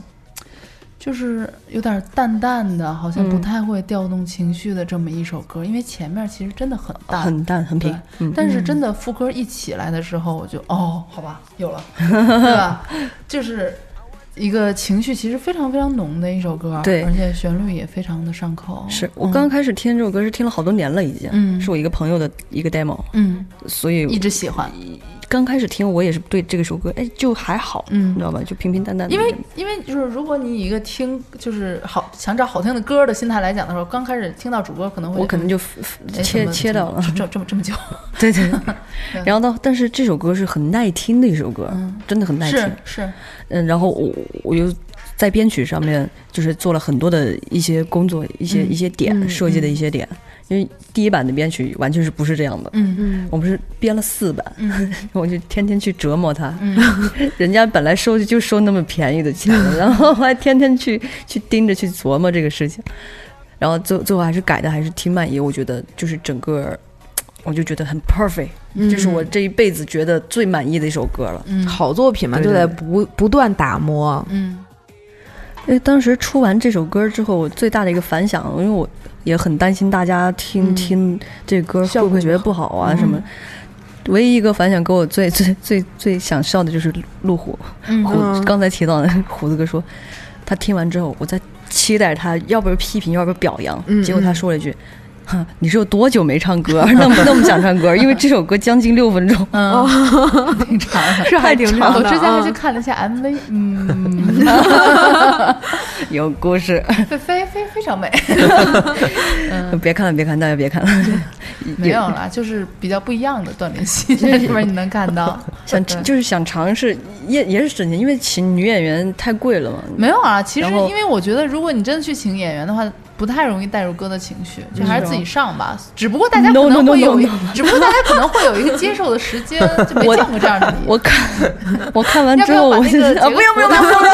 S4: 就是有点淡淡的，好像不
S8: 嗯
S4: 太会调动情绪的这么一首歌，因为前面其实真的很淡，
S8: 很淡很平，嗯。
S4: 但是真的副歌一起来的时候，我就哦，好吧，有了，对吧？就是一个情绪其实非常非常浓的一首歌，
S8: 对。
S4: 而且旋律也非常的上口。
S8: 是我刚开始听这首歌是听了好多年了已经，
S4: 嗯。
S8: 是我一个朋友的一个 demo，
S4: 嗯，
S8: 所以
S4: 一直喜欢，
S8: 刚开始听我也是对这个首歌，哎，就还好，
S4: 嗯
S8: 你知道吧？就平平淡淡的。
S4: 因为因为就是如果你以一个听就是好想找好听的歌的心态来讲的时候，刚开始听到主播可能会
S8: 我可能就切切掉了，
S4: 这这这么这么久，
S8: 对对。然后到，但是这首歌是很耐听的一首歌，真的很耐听
S4: 是。是，
S8: 嗯，然后我我又在编曲上面就是做了很多的一些工作，一些、
S4: 嗯
S8: 一些点、
S4: 嗯
S8: 设计的一些点，因为第一版的编曲完全是不是这样的。
S4: 嗯
S2: 嗯
S8: 我们是编了四版，
S4: 嗯
S8: 我就天天去折磨他。
S4: 嗯
S8: 人家本来收就收那么便宜的钱，然后我还天天去去盯着去琢磨这个事情，然后最最后还是改的还是挺满意。我觉得就是整个，我就觉得很 perfect，、这是我这一辈子觉得最满意的一首歌了。
S4: 嗯
S2: 好作品嘛，
S8: 对
S2: 就得不不断打磨。
S4: 嗯
S8: 因为当时出完这首歌之后，我最大的一个反响，因为我也很担心大家听、
S2: 嗯
S8: 听这歌会不会觉得不好啊
S2: 嗯
S8: 什么。唯一一个反响给我最最最最想笑的就是路虎，
S4: 嗯
S8: 虎
S2: 嗯
S8: 刚才提到的 虎子哥说，他听完之后，我在期待他要不是批评，要不是表扬，
S2: 嗯
S8: 结果他说了一句。哈，你是有多久没唱歌？那么那么想唱歌？因为这首歌将近六分钟，
S4: 嗯，挺长的。
S2: 是还挺长的。
S4: 我之前还去
S2: 啊
S4: 看了一下 MV，嗯，
S8: 有故事。
S4: 非非非非常美。
S8: 别看了，别看，大家别看了。
S4: 没有啦，就是比较不一样的锻炼系，这里面你能看到。
S8: 想就是想尝试，也也是省钱，因为请女演员太贵了嘛。
S4: 没有啊，其实因为我觉得，如果你真的去请演员的话，不太容易带入歌的情绪，就还是自己上吧。只不过大家可能会有.只不过大家可能会有一个接受的时间，就没
S6: 我
S4: 见过这样的你。
S6: 我看我看完之后，我就
S4: 那个截个
S6: 啊不用不要
S4: 图拿过来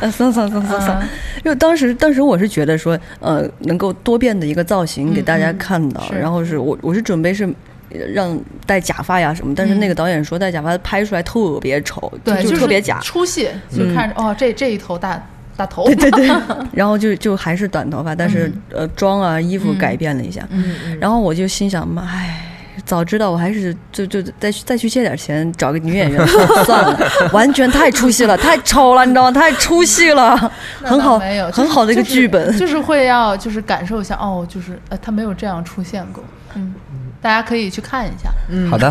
S6: 呃，算算算算算
S4: 嗯，
S6: 因为当时当时我是觉得说，呃，能够多变的一个造型给大家看到，
S4: 是
S6: 然后是我我是准备是呃让戴假发呀什么，但是那个导演说戴假发拍出来特别丑，
S4: 对，
S6: 就
S4: 就是
S6: 特别假，
S4: 出戏，就看着哦，这这一头大大头，
S6: 对对 对，然后就就还是短头发，但是呃妆啊衣服改变了一下，
S4: 嗯
S6: 然后我就心想嘛，哎。早知道我还是就就再去再去借点钱找个女演员 算了，完全太出戏了，太丑了，你知道吗？太出戏了，很好，
S4: 没有，
S6: 很好的一个剧本。
S4: 就是会要就是感受一下哦，就是呃，他没有这样出现过，嗯，大家可以去看一下，嗯。
S1: 好的，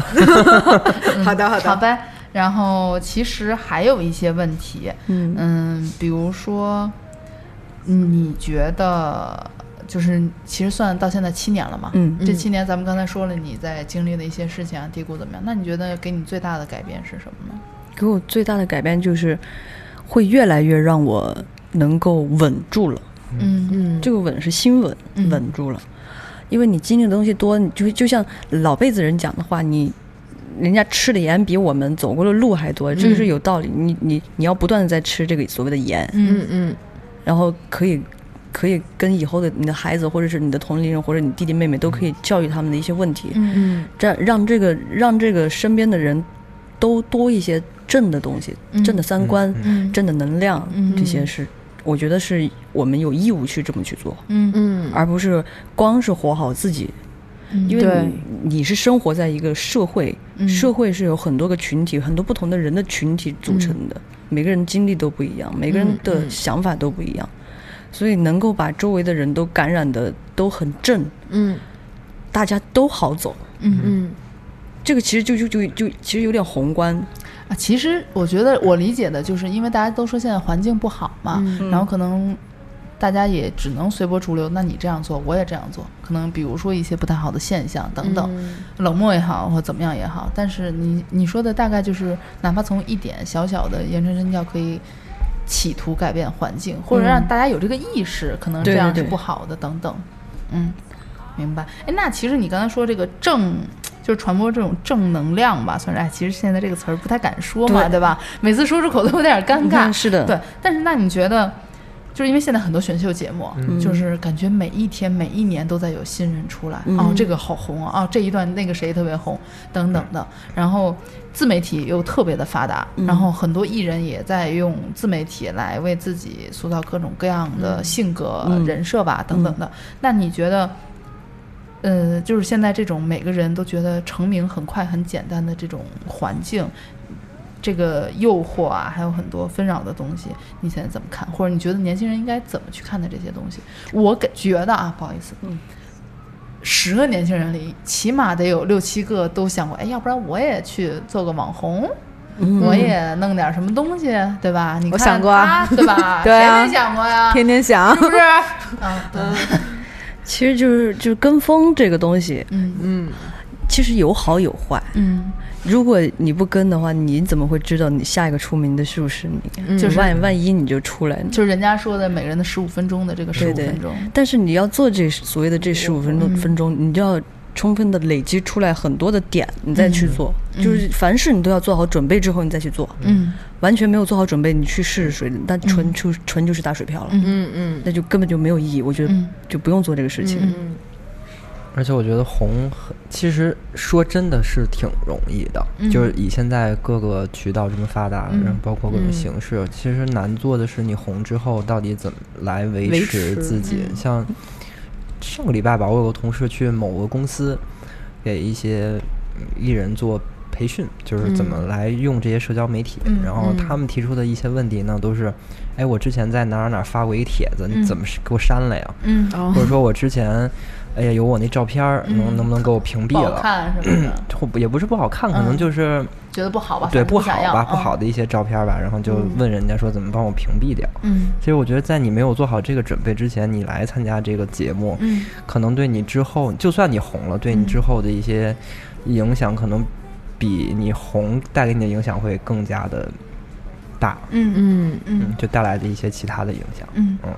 S2: 好的，好的。
S4: 好呗。然后其实还有一些问题，
S6: 嗯
S4: 嗯，比如说，嗯你觉得就是其实算到现在七年了嘛，
S6: 嗯
S4: 这七年咱们刚才说了你在经历的一些事情啊，低谷怎么样？那你觉得给你最大的改变是什么呢？
S6: 给我最大的改变就是，会越来越让我能够稳住了。
S4: 嗯
S2: 嗯，
S6: 这个稳是心稳，
S4: 嗯
S6: 稳住了。因为你经历的东西多，你就就像老辈子人讲的话，你人家吃的盐比我们走过的路还多，这个是有道理。你你你要不断的在吃这个所谓的盐，
S2: 嗯嗯。
S6: 然后可以可以跟以后的你的孩子，或者是你的同龄人，或者你弟弟妹妹，都可以教育他们的一些问题，
S4: 嗯
S2: 嗯。
S6: 这样让这个让这个身边的人都多一些正的东西，
S4: 嗯。
S6: 正的三观，
S4: 嗯
S6: 正的能量，
S4: 嗯。
S6: 这些是我觉得是我们有义务去这么去做，
S4: 嗯。
S2: 嗯。
S6: 而不是光是活好自己。因为你你是生活在一个社会，
S4: 嗯。
S6: 社会是有很多个群体，很多不同的人的群体组成的，每个人经历都不一样，每个人
S2: 嗯
S6: 的
S2: 嗯。
S6: 想法都不一样，所以能够把周围的人都感染的都很正，
S2: 嗯。
S6: 大家都好走。
S4: 嗯
S2: 嗯。
S6: 这个其实就就就就其实有点宏观，
S4: 啊，其实我觉得我理解的就是，因为大家都说现在环境不好嘛，
S2: 嗯。
S4: 然后可能大家也只能随波逐流。那你这样做，我也这样做，可能比如说一些不太好的现象等等，冷漠也好或怎么样也好。但是你你说的大概就是，哪怕从一点小小的言传身教可以。企图改变环境，或者让大家有这个意识，可能这样是不好的，等等。嗯，明白。哎，那其实你刚才说这个正，就是传播这种正能量吧，算是。哎，其实现在这个词儿不太敢说嘛，
S6: 对
S4: 对吧？每次说出口都有点尴尬。
S6: 嗯是的
S4: 对。但是那你觉得，就是因为现在很多选秀节目，
S6: 嗯
S4: 就是感觉每一天、每一年都在有新人出来，
S6: 嗯
S4: 哦，这个好红啊，哦，这一段那个谁特别红，等等的。然后自媒体又特别的发达，
S6: 嗯
S4: 然后很多艺人也在用自媒体来为自己塑造各种各样的性格、
S6: 嗯
S4: 人设吧，等等的。那你觉得？呃，就是现在这种每个人都觉得成名很快、很简单的这种环境，这个诱惑啊，还有很多纷扰的东西，你现在怎么看？或者你觉得年轻人应该怎么去看待这些东西？我感觉得啊，不好意思，
S6: 嗯，
S4: 十个年轻人里，起码得有六七个都想过，哎，要不然我也去做个网红。
S6: 嗯
S4: 我也弄点什么东西，对吧？你看
S2: 我想过啊
S4: 对吧？
S2: 对啊
S4: 谁没想过呀？
S2: 天天想
S4: 是，不是？啊，对，
S6: 其实就是就是跟风这个东西，
S4: 嗯
S2: 嗯
S6: 其实有好有坏。
S4: 嗯，
S6: 如果你不跟的话，你怎么会知道你下一个出名的是不是你？
S2: 嗯
S4: 就是
S6: 万万一你就出来了。
S4: 就是人家说的每个人的十五分钟的这个十五分钟，
S6: 但是你要做这所谓的这十五分钟、
S4: 嗯
S6: 分钟，你就要充分的累积出来很多的点，你再去做。就是凡事你都要做好准备之后，你再去做。
S4: 嗯
S6: 完全没有做好准备，你去试试水，那纯就纯就是打水漂了，
S4: 嗯
S2: 嗯嗯
S6: 那就根本就没有意义。我觉得
S4: 嗯
S6: 就不用做这个事情。
S2: 嗯
S1: 而且我觉得红很，其实说真的是挺容易的，
S4: 嗯。
S1: 就是以现在各个渠道这么发达，
S4: 嗯。
S1: 然后包括各种
S2: 嗯
S1: 形式，其实难做的是你红之后到底怎么来维
S2: 维
S1: 持
S2: 持
S1: 自己。
S4: 嗯。
S1: 像上个礼拜吧，我有个同事去某个公司给一些嗯艺人做培训，就是怎么来用这些社交媒体。
S4: 嗯
S1: 然后
S2: 嗯。
S1: 他们提出的一些问题呢，都是，哎，我之前在哪儿哪儿发过一帖子，
S4: 嗯。
S1: 你怎么给我删了呀？
S4: 嗯，
S2: 哦。
S1: 或者说我之前，哎呀，有我那照片儿，能
S4: 嗯
S1: 能不能给我屏
S4: 不好
S1: 蔽了？
S4: 看什么的，
S1: 或也不是不好看，可能
S4: 嗯
S1: 就是
S4: 觉得不好吧？
S1: 对不好吧，不
S4: 嗯
S1: 好的一些照片吧，然后就问人家说怎么帮我屏蔽掉。
S4: 嗯
S1: 其实我觉得，在你没有做好这个准备之前，你来参加这个节目，
S4: 嗯
S1: 可能对你之后，就算你红了，对你之后的一些影响，可能比你红带给你的影响会更加的大。
S4: 嗯
S2: 嗯
S1: 嗯
S4: 嗯，
S1: 就带来的一些其他的影响。
S4: 嗯
S1: 嗯，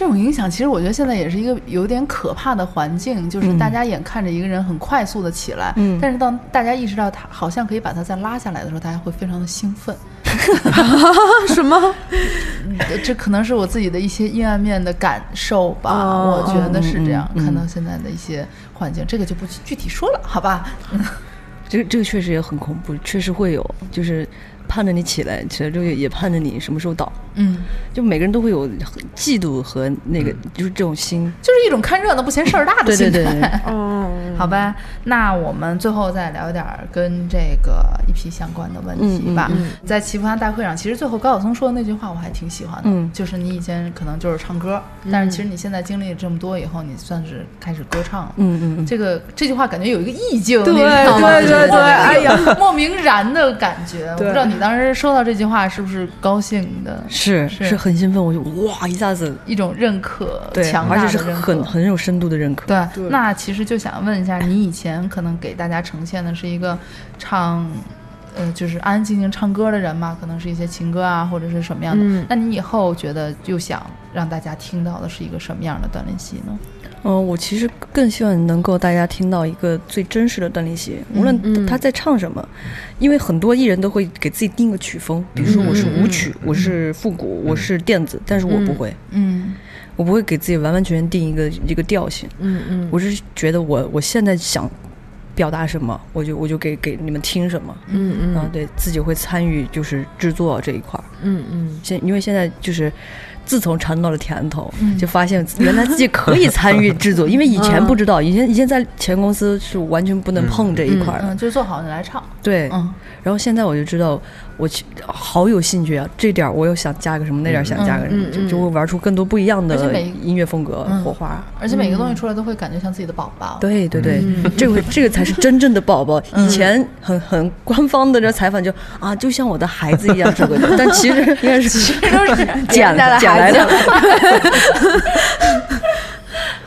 S4: 这种影响，其实我觉得现在也是一个有点可怕的环境，就是大家眼看着一个人很快速的起来，
S6: 嗯
S4: 但是当大家意识到他好像可以把他再拉下来的时候，大家会非常的兴奋。
S2: 什么？
S4: 呃 这可能是我自己的一些阴暗面的感受吧，
S2: 哦
S4: 我觉得是这样。看到现在的一些环境，这个就不具体说了，好吧？
S6: 这个这个确实也很恐怖，确实会有，就是盼着你起来，起来之后也也盼着你什么时候倒，
S4: 嗯，
S6: 就每个人都会有嫉妒和那个，就是这种心。
S4: 就是一种看热闹不嫌事儿大的心态。
S6: 对对对，
S2: 嗯，
S4: 好吧，那我们最后再聊一点儿跟这个一批相关的问题吧。
S6: 嗯
S4: 在祈福堂大会上，其实最后高晓松说的那句话我还挺喜欢的，
S6: 嗯。
S4: 就是你以前可能就是唱歌，但是其实你现在经历了这么多以后，你算是开始歌唱了。
S6: 嗯嗯嗯，
S4: 这个这句话感觉有一个意境，
S2: 对
S4: 你知道吗？
S2: 对对对 哎呀，
S4: 莫名然的感觉。我不知道你当时收到这句话是不是高兴的，
S6: 是
S4: 是
S6: 是很兴奋，我就哇一下子
S4: 一种认可，
S6: 对，
S4: 强大
S6: 而且是
S4: 的认可，
S6: 很很有深度的认可。
S4: 对，那其实就想问一下，你以前可能给大家呈现的是一个唱，呃，就是安安静静唱歌的人嘛，可能是一些情歌啊，或者是什么样的。
S2: 嗯。
S4: 那你以后觉得又想让大家听到的是一个什么样的段练习呢？
S6: 嗯、我其实更希望能够大家听到一个最真实的段立希，无
S2: 嗯。
S6: 论他在唱什么，因为很多艺人都会给自己定个曲风，比如说我是舞曲，我是复古，我是电子，但是我不会，
S4: 嗯。
S6: 我不会给自己完完全全定一个一个调性，
S2: 嗯嗯。
S6: 我是觉得我我现在想表达什么，我就我就给给你们听什么，
S2: 嗯嗯。
S6: 啊，对自己会参与就是制作这一块儿，
S2: 嗯嗯。
S6: 现因为现在就是。自从尝到了甜头，
S4: 嗯。
S6: 就发现原来自己可以参与制作，因为以前不知道，以前以前在前公司是完全不能碰这一块儿。
S4: 就做好你来唱。
S6: 对，
S4: 嗯。
S6: 然后现在我就知道，我去好有兴趣啊，这点儿我又想加个什么，那点儿想加个什么，就就会玩出更多不一样的音乐风格、
S4: 嗯
S6: 火花。
S4: 而且每个东西出来都会感觉像自己的宝宝。
S6: 对对对，这个这个才是真正的宝宝。
S4: 嗯
S6: 以前很很官方的这采访就啊，就像我的孩子一样这个，但其实应该是
S4: 这都是
S6: 捡捡来的。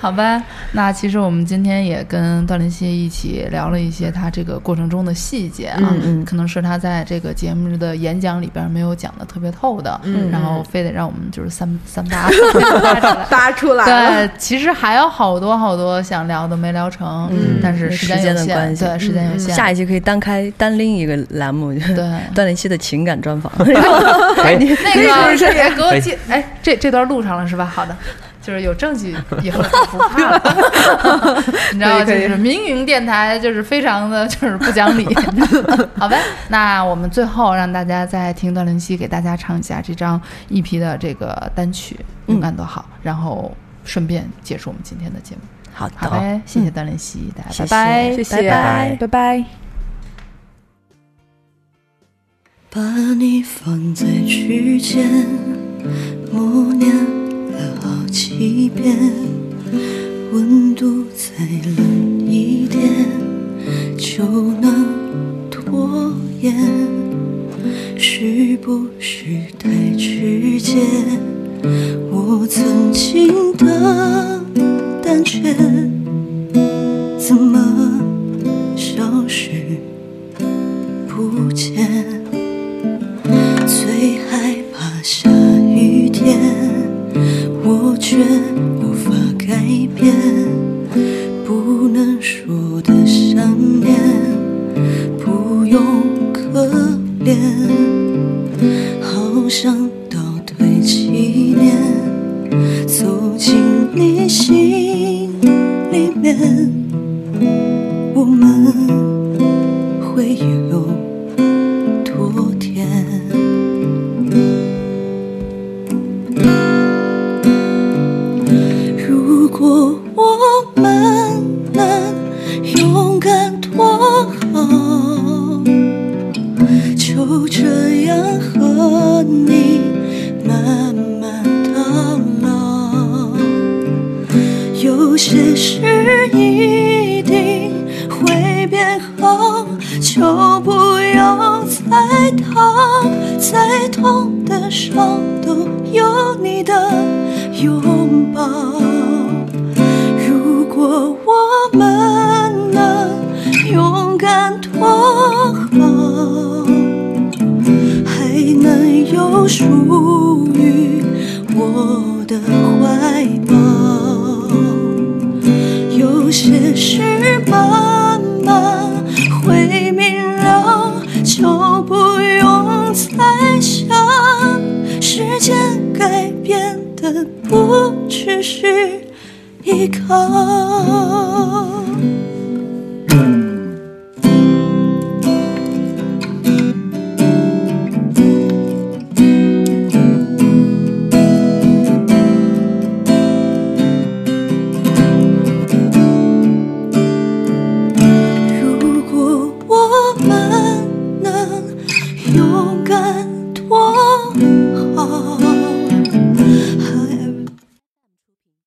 S4: 好吧，那其实我们今天也跟段林希一起聊了一些他这个过程中的细节啊，
S6: 嗯嗯
S4: 可能是他在这个节目的演讲里边没有讲的特别透的，
S2: 嗯
S4: 然后非得让我们就是三三八 扒出来。
S2: 扒出来。
S4: 对，其实还有好多好多想聊的没聊成，
S6: 嗯
S4: 但是
S6: 时
S4: 间有限，
S6: 间的关系
S4: 对，时间有限。
S6: 下一期可以单开单拎一个栏目，
S4: 对
S6: 段林希的情感专访。
S1: 哎，
S4: 那个是给我记，哎，这这段录上了是吧？好的。就是有证据以后就不怕了，你知道，就是民营电台就是非常的就是不讲理，好呗。那我们最后让大家再听段灵希给大家唱一下这张 EP 的这个单曲《勇敢多好》，然后顺便结束我们今天的节目。
S6: 好的，
S4: 好呗，谢谢段灵希，大家拜拜，
S6: 谢
S2: 谢拜，
S1: 拜。
S2: 拜拜。
S7: 把你放在指尖，默念了一遍，温度再冷一点就能拖延，是不是太直接？我曾经的胆怯，怎么